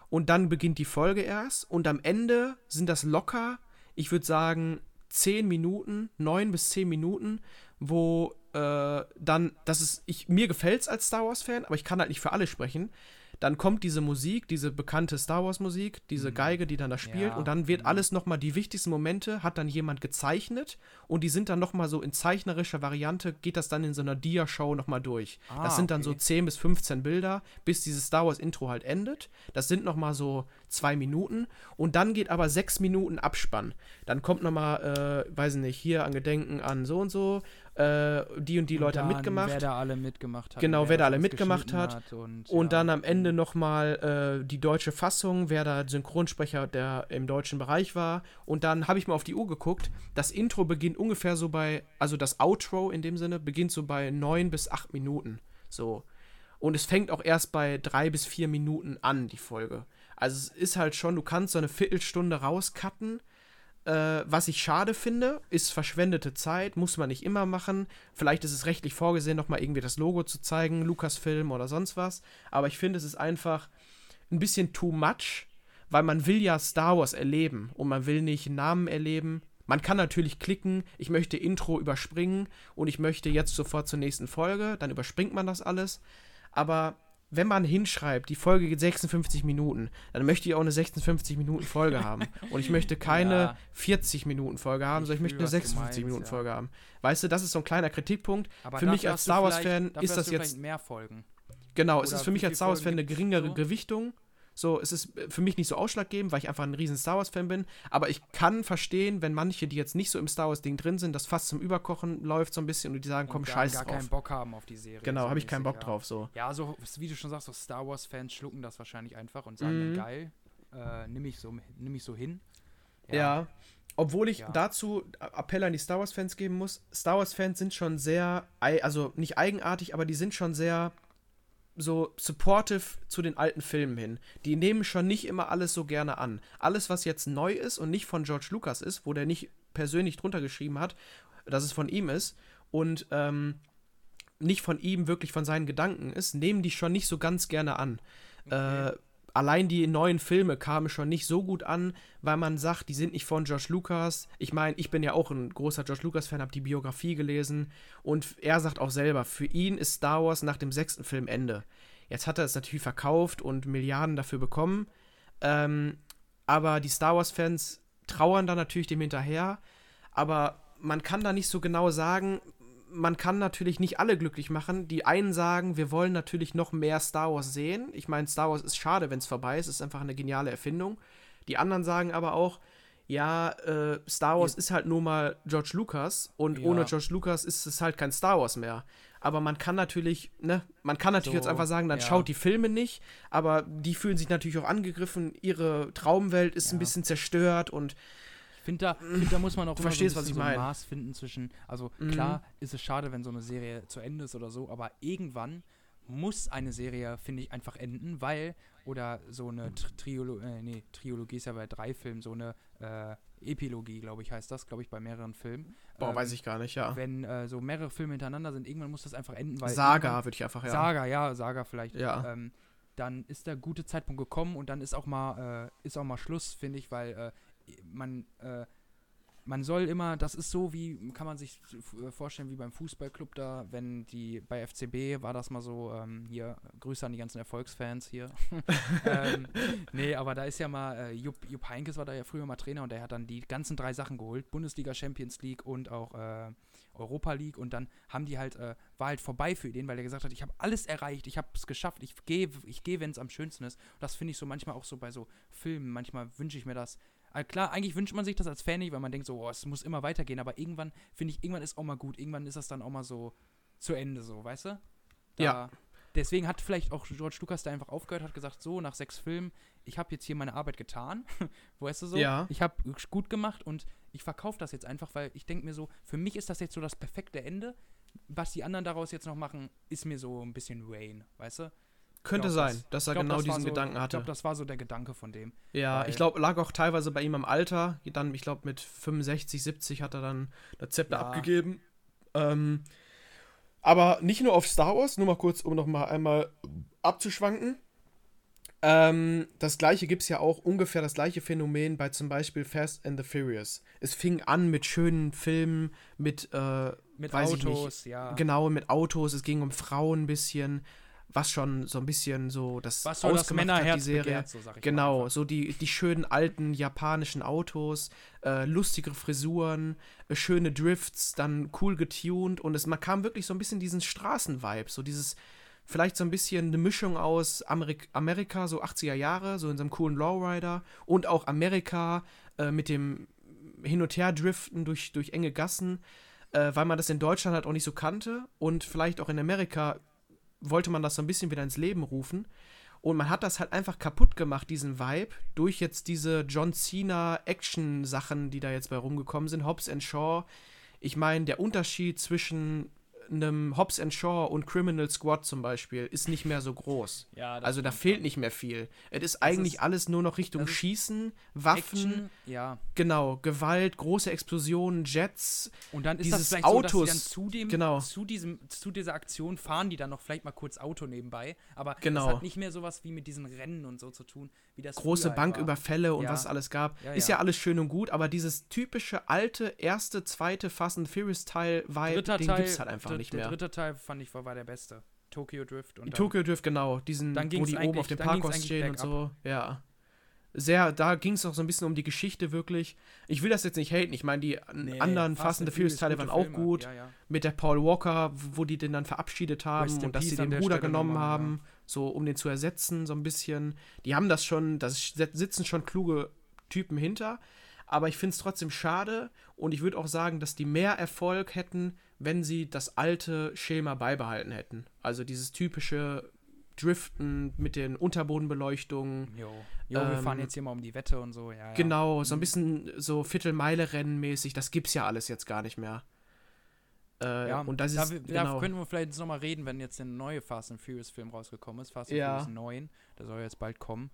und dann beginnt die Folge erst und am Ende sind das locker, ich würde sagen 10 Minuten, 9 bis 10 Minuten, wo äh, dann, das ist, ich, mir gefällt es als Star Wars Fan, aber ich kann halt nicht für alle sprechen. Dann kommt diese Musik, diese bekannte Star Wars Musik, diese Mhm. Geige, die dann da spielt Ja, und dann wird mhm. alles noch mal die wichtigsten Momente hat dann jemand gezeichnet und die sind dann noch mal so in zeichnerischer Variante geht das dann in so einer Dia-Show noch mal durch. Ah, das sind dann so okay. 10 bis 15 Bilder, bis dieses Star Wars Intro halt endet. Das sind noch mal so zwei Minuten und dann geht aber sechs Minuten Abspann. Dann kommt noch mal, äh, weiß ich nicht, hier an Gedenken an so und so, äh, die und die Und Leute haben mitgemacht. Wer da alle mitgemacht hat. Genau, und wer da alle mitgemacht geschnitten hat. und, Und ja. dann am Ende nochmal äh, die deutsche Fassung, wer da Synchronsprecher der im deutschen Bereich war. Und dann habe ich mal auf die Uhr geguckt. Das Intro beginnt ungefähr so bei, also das Outro in dem Sinne, beginnt so bei neun bis acht Minuten. So. Und es fängt auch erst bei drei bis vier Minuten an, die Folge. Also es ist halt schon, du kannst so eine Viertelstunde rauscutten. Äh, was ich schade finde, ist verschwendete Zeit, muss man nicht immer machen. Vielleicht ist es rechtlich vorgesehen, nochmal irgendwie das Logo zu zeigen, Lucasfilm oder sonst was. Aber ich finde, es ist einfach ein bisschen too much, weil man will ja Star Wars erleben und man will nicht Namen erleben. Man kann natürlich klicken, ich möchte Intro überspringen und ich möchte jetzt sofort zur nächsten Folge, dann überspringt man das alles. Aber wenn man hinschreibt, die Folge geht 56 Minuten, dann möchte ich auch eine 56 Minuten Folge *laughs* haben. Und ich möchte keine Ja. 40 Minuten Folge haben, Ich sondern ich möchte eine was du 56 Minuten meinst, ja. Folge haben. Weißt du, das ist so ein kleiner Kritikpunkt. Aber für mich als Star Wars-Fan dafür ist das jetzt mehr Folgen. Genau, es Oder ist für mich als Star Wars-Fan Folgen eine geringere so? Gewichtung. So, es ist äh, für mich nicht so ausschlaggebend, weil ich einfach ein riesen Star Wars-Fan bin. Aber ich kann verstehen, wenn manche, die jetzt nicht so im Star Wars-Ding drin sind, das fast zum Überkochen läuft so ein bisschen und die sagen, komm, und gar, scheiß gar drauf. keinen Bock haben auf die Serie. Genau, so habe ich keinen Bock ja. drauf, so. Ja, so wie du schon sagst, so Star Wars-Fans schlucken das wahrscheinlich einfach und sagen, Mhm. ja, geil, äh, nimm ich so, nimm ich so hin. Ja. Obwohl ich Ja. dazu Appell an die Star Wars-Fans geben muss. Star Wars-Fans sind schon sehr, also nicht eigenartig, aber die sind schon sehr so supportive zu den alten Filmen hin. Die nehmen schon nicht immer alles so gerne an. Alles, was jetzt neu ist und nicht von George Lucas ist, wo der nicht persönlich drunter geschrieben hat, dass es von ihm ist und ähm, nicht von ihm wirklich von seinen Gedanken ist, nehmen die schon nicht so ganz gerne an. Okay. Äh, allein die neuen Filme kamen schon nicht so gut an, weil man sagt, die sind nicht von George Lucas. Ich meine, ich bin ja auch ein großer George Lucas-Fan, habe die Biografie gelesen und er sagt auch selber, für ihn ist Star Wars nach dem sechsten Film Ende. Jetzt hat er es natürlich verkauft und Milliarden dafür bekommen, ähm, aber die Star Wars-Fans trauern da natürlich dem hinterher, aber man kann da nicht so genau sagen, man kann natürlich nicht alle glücklich machen. Die einen sagen, wir wollen natürlich noch mehr Star Wars sehen. Ich meine, Star Wars ist schade, wenn es vorbei ist. Es ist einfach eine geniale Erfindung. Die anderen sagen aber auch, ja, äh, Star Wars ja. ist halt nur mal George Lucas und ja. ohne George Lucas ist es halt kein Star Wars mehr. Aber man kann natürlich, ne, man kann natürlich so, jetzt einfach sagen, dann ja. schaut die Filme nicht, aber die fühlen sich natürlich auch angegriffen, ihre Traumwelt ist ein bisschen zerstört und finde, da, find, da muss man auch du verstehst, so was ich so ein Maß finden zwischen, also mhm. klar ist es schade, wenn so eine Serie zu Ende ist oder so, aber irgendwann muss eine Serie, finde ich, einfach enden, weil, oder so eine Triolo äh, nee, Triologie ist ja bei drei Filmen, so eine äh, Epilogie, glaube ich, heißt das, glaube ich, bei mehreren Filmen. Boah, ähm, weiß ich gar nicht, ja. Wenn äh, so mehrere Filme hintereinander sind, irgendwann muss das einfach enden, weil. Saga würde ich einfach, ja. Saga, ja, Saga vielleicht. Ja. Ähm, dann ist der gute Zeitpunkt gekommen und dann ist auch mal, äh, ist auch mal Schluss, finde ich, weil äh, man, äh, man soll immer, das ist so wie, kann man sich äh, vorstellen, wie beim Fußballclub da, wenn die, bei FCB war das mal so, ähm, hier, Grüße an die ganzen Erfolgsfans hier. *laughs* ähm, nee, aber da ist ja mal, äh, Jupp, Jupp Heinkes war da ja früher mal Trainer und der hat dann die ganzen drei Sachen geholt, Bundesliga, Champions League und auch äh, Europa League und dann haben die halt, äh, war halt vorbei für den, weil er gesagt hat, ich habe alles erreicht, ich habe es geschafft, ich gehe, ich gehe, wenn es am schönsten ist. Und das finde ich so manchmal auch so bei so Filmen, manchmal wünsche ich mir das, klar, eigentlich wünscht man sich das als Fan nicht, weil man denkt so, oh, es muss immer weitergehen, aber irgendwann, finde ich, irgendwann ist auch mal gut. Irgendwann ist das dann auch mal so zu Ende, so, weißt du? Da, ja. Deswegen hat vielleicht auch George Lucas da einfach aufgehört, hat gesagt, so, nach sechs Filmen, ich habe jetzt hier meine Arbeit getan, *laughs* weißt du so? Ja. Ich habe gut gemacht und ich verkaufe das jetzt einfach, weil ich denke mir so, für mich ist das jetzt so das perfekte Ende. Was die anderen daraus jetzt noch machen, ist mir so ein bisschen Wayne, weißt du? Könnte glaub, sein, das, dass er glaub, genau das diesen so, Gedanken hatte. Ich glaube, das war so der Gedanke von dem. Ja, ich glaube, lag auch teilweise bei ihm am Alter. Dann, ich glaube, mit 65, 70 hat er dann das Zepter ja. abgegeben. Ähm, aber nicht nur auf Star Wars, nur mal kurz, um noch mal einmal abzuschwanken. Ähm, das gleiche gibt es ja auch, ungefähr das gleiche Phänomen bei zum Beispiel Fast and the Furious. Es fing an mit schönen Filmen, mit, äh, mit Autos, ja. Genau, mit Autos, es ging um Frauen ein bisschen was schon so ein bisschen so das was so das Männerherz hat, die Serie. Begehrt, so genau, so die, die schönen alten japanischen Autos, äh, lustige Frisuren, äh, schöne Drifts, dann cool getuned und es man kam wirklich so ein bisschen diesen Straßenvibe, so dieses vielleicht so ein bisschen eine Mischung aus Amerik Amerika, so 80er Jahre, so in so einem coolen Lowrider und auch Amerika äh, mit dem Hin- und Her-Driften durch, durch enge Gassen, äh, weil man das in Deutschland halt auch nicht so kannte und vielleicht auch in Amerika wollte man das so ein bisschen wieder ins Leben rufen. Und man hat das halt einfach kaputt gemacht, diesen Vibe, durch jetzt diese John Cena Action-Sachen, die da jetzt bei rumgekommen sind. Hobbs Shaw. Ich meine, der Unterschied zwischen einem Hobbs and Shaw und Criminal Squad zum Beispiel ist nicht mehr so groß. Ja, also da fehlt nicht mehr viel. Es ist das eigentlich ist, alles nur noch Richtung Schießen, Waffen, Action, ja. genau, Gewalt, große Explosionen, Jets. Und dann ist dieses das vielleicht Autos, so, dass dann zu, dem, genau. zu, diesem, zu dieser Aktion fahren die dann noch vielleicht mal kurz Auto nebenbei. Aber genau. das hat nicht mehr sowas wie mit diesen Rennen und so zu tun, Große Banküberfälle und ja. was es alles gab. Ja, ist ja. alles schön und gut, aber dieses typische alte, erste, zweite Fast and Furious Teil Vibe, den gibt es halt einfach nicht mehr. Der dritte Teil fand ich war der beste. Tokyo Drift und Tokyo Drift genau, diesen wo die oben auf dem Parkhaus stehen und so. Ja. Sehr, da ging es auch so ein bisschen um die Geschichte wirklich. Ich will das jetzt nicht haten. Ich meine, die nee, anderen Fast and the Furious Teile waren auch Filme. gut. Ja, ja. Mit der Paul Walker, wo die den dann verabschiedet haben und dass sie den Bruder genommen Nummer, haben, ja. so um den zu ersetzen, so ein bisschen. Die haben das schon, da sitzen schon kluge Typen hinter. Aber ich finde es trotzdem schade und ich würde auch sagen, dass die mehr Erfolg hätten, wenn sie das alte Schema beibehalten hätten. Also dieses typische Driften mit den Unterbodenbeleuchtungen. Jo, jo ähm, wir fahren jetzt hier mal um die Wette und so. Ja, ja. Genau, so ein mhm. bisschen so Viertelmeile-Rennen mäßig. Das gibt's ja alles jetzt gar nicht mehr. Äh, ja, und das da, ist, da genau. können wir vielleicht jetzt nochmal reden, wenn jetzt der neue Fast and Furious Film rausgekommen ist. Fast and ja. Furious 9. Der soll jetzt bald kommen.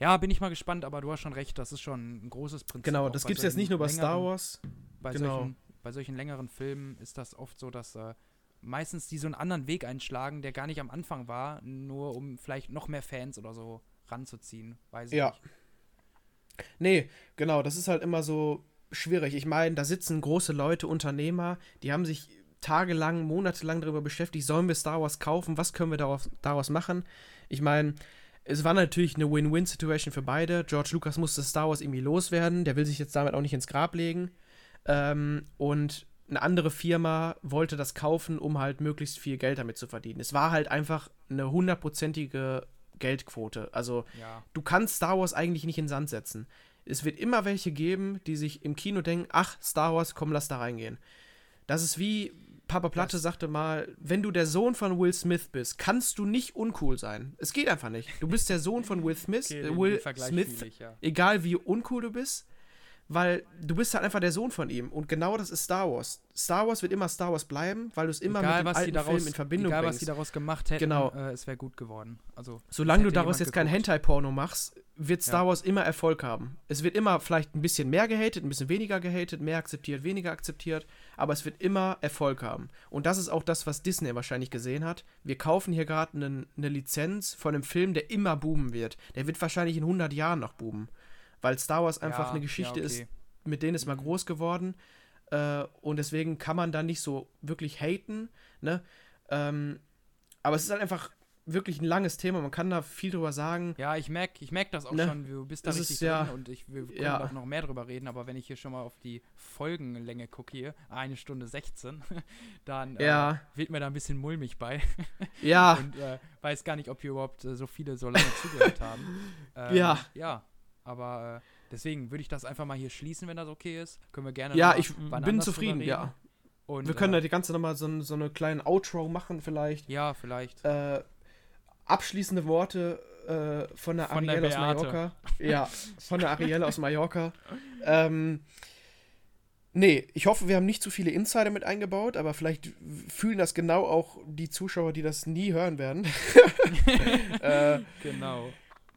Ja, bin ich mal gespannt, aber du hast schon recht, das ist schon ein großes Prinzip. Genau, das gibt es jetzt nicht nur bei Star Wars. Bei genau. solchen bei solchen längeren Filmen ist das oft so, dass äh, meistens die so einen anderen Weg einschlagen, der gar nicht am Anfang war, nur um vielleicht noch mehr Fans oder so ranzuziehen. Weiß Ja. ich nicht. Nee, genau, das ist halt immer so schwierig. Ich meine, da sitzen große Leute, Unternehmer, die haben sich tagelang, monatelang darüber beschäftigt, sollen wir Star Wars kaufen, was können wir daraus, daraus machen? Ich meine, es war natürlich eine Win-Win-Situation für beide. George Lucas musste Star Wars irgendwie loswerden, der will sich jetzt damit auch nicht ins Grab legen. Ähm, und eine andere Firma wollte das kaufen, um halt möglichst viel Geld damit zu verdienen. Es war halt einfach eine hundertprozentige Geldquote. Also Ja. du kannst Star Wars eigentlich nicht in den Sand setzen. Es wird immer welche geben, die sich im Kino denken, ach, Star Wars, komm, lass da reingehen. Das ist wie Papa Platte Das- sagte mal, wenn du der Sohn von Will Smith bist, kannst du nicht uncool sein. Es geht einfach nicht. Du bist der Sohn von Will Smith, Okay, äh, Will Smith, ich, ja. egal wie uncool du bist, weil du bist halt einfach der Sohn von ihm. Und genau das ist Star Wars. Star Wars wird immer Star Wars bleiben, weil du es immer egal, mit dem was alten daraus, Film in Verbindung egal, was bringst. die daraus gemacht hätten, Genau. äh, es wäre gut geworden. Also, Solange du daraus jetzt kein geguckt. Hentai-Porno machst, wird Star Ja. Wars immer Erfolg haben. Es wird immer vielleicht ein bisschen mehr gehatet, ein bisschen weniger gehatet, mehr akzeptiert, weniger akzeptiert, aber es wird immer Erfolg haben. Und das ist auch das, was Disney wahrscheinlich gesehen hat. Wir kaufen hier gerade eine ne Lizenz von einem Film, der immer boomen wird. Der wird wahrscheinlich in 100 Jahren noch boomen. Weil Star Wars einfach ja, eine Geschichte ja, ist, okay. mit denen ist man Mhm. groß geworden. Äh, und deswegen kann man da nicht so wirklich haten. Ne? Ähm, aber es ist halt einfach wirklich ein langes Thema. Man kann da viel drüber sagen. Ja, ich merke ich merk das auch Ne? schon. Du bist da Das richtig ist ja- drin und ich, wir können ja. auch noch mehr drüber reden, aber wenn ich hier schon mal auf die Folgenlänge gucke hier, eine Stunde 16, *laughs* dann äh, Ja, wird mir da ein bisschen mulmig bei ja, *laughs* und äh, weiß gar nicht, ob hier überhaupt äh, so viele so lange zugehört haben. *laughs* Ähm, Ja. Ja, aber äh, deswegen würde ich das einfach mal hier schließen, wenn das okay ist. Können wir gerne ja, ich bin zufrieden, ja. Und, Wir können äh, da die ganze nochmal so, so eine kleine Outro machen, vielleicht. Ja, vielleicht. Äh, abschließende Worte äh, von der Von der Ariel aus. Mallorca. *laughs* Ja, von der Ariel aus Mallorca. Ähm, nee, ich hoffe, wir haben nicht zu viele Insider mit eingebaut, aber vielleicht fühlen das genau auch die Zuschauer, die das nie hören werden. *laughs* äh, Genau.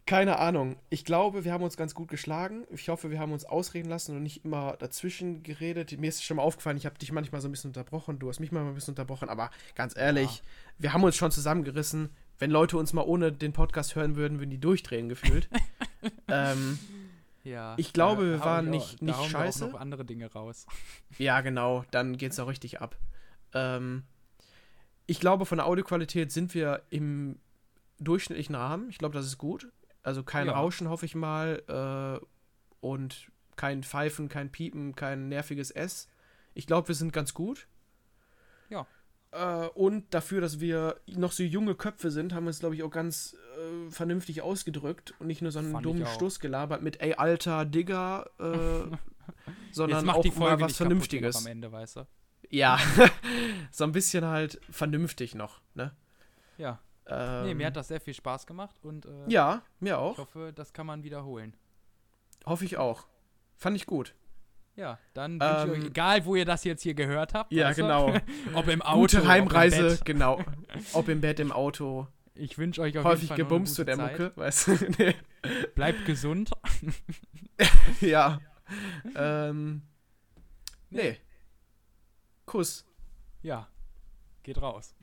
Keine Ahnung. Ich glaube, wir haben uns ganz gut geschlagen. Ich hoffe, wir haben uns ausreden lassen und nicht immer dazwischen geredet. Mir ist schon mal aufgefallen, ich habe dich manchmal so ein bisschen unterbrochen. Du hast mich mal ein bisschen unterbrochen. Aber ganz ehrlich, wir haben uns schon zusammengerissen. Wenn Leute uns mal ohne den Podcast hören würden, würden die durchdrehen gefühlt. *laughs* ähm, Ja. Ich glaube, wir waren ich nicht- da nicht hauen scheiße. Wir auch noch andere Dinge raus. *laughs* ja, genau. Dann geht's auch richtig ab. Ähm, ich glaube, von der Audioqualität sind wir im durchschnittlichen Rahmen. Ich glaube, das ist gut. Also kein Ja. Rauschen, hoffe ich mal. Äh, und kein Pfeifen, kein Piepen, kein nerviges S. Ich glaube, wir sind ganz gut. Ja. Äh, und dafür, dass wir noch so junge Köpfe sind, haben wir uns, glaube ich, auch ganz äh, vernünftig ausgedrückt und nicht nur so einen Fand dummen. Stoß gelabert mit, ey, alter Digger, äh, *laughs* sondern auch die mal was Vernünftiges. am Ende, weißt du? Ja, *laughs* so ein bisschen halt vernünftig noch, ne? Ja. Ähm, Nee, mir hat das sehr viel Spaß gemacht und äh, Ja, mir ich auch. hoffe, das kann man wiederholen. Hoffe ich auch. Fand ich gut. Ja, dann ich euch, Ähm, egal wo ihr das jetzt hier gehört habt. Ja, du? genau. *laughs* ob im Auto, Gute ob im Heimreise, genau. *laughs* Ob im Bett, im Auto. Ich wünsche euch auf Häufig jeden Fall gebumst zu der Zeit. Mucke, weißt du? *laughs* nee. Bleibt gesund. Ja. ähm, nee. Kuss. Ja, geht raus.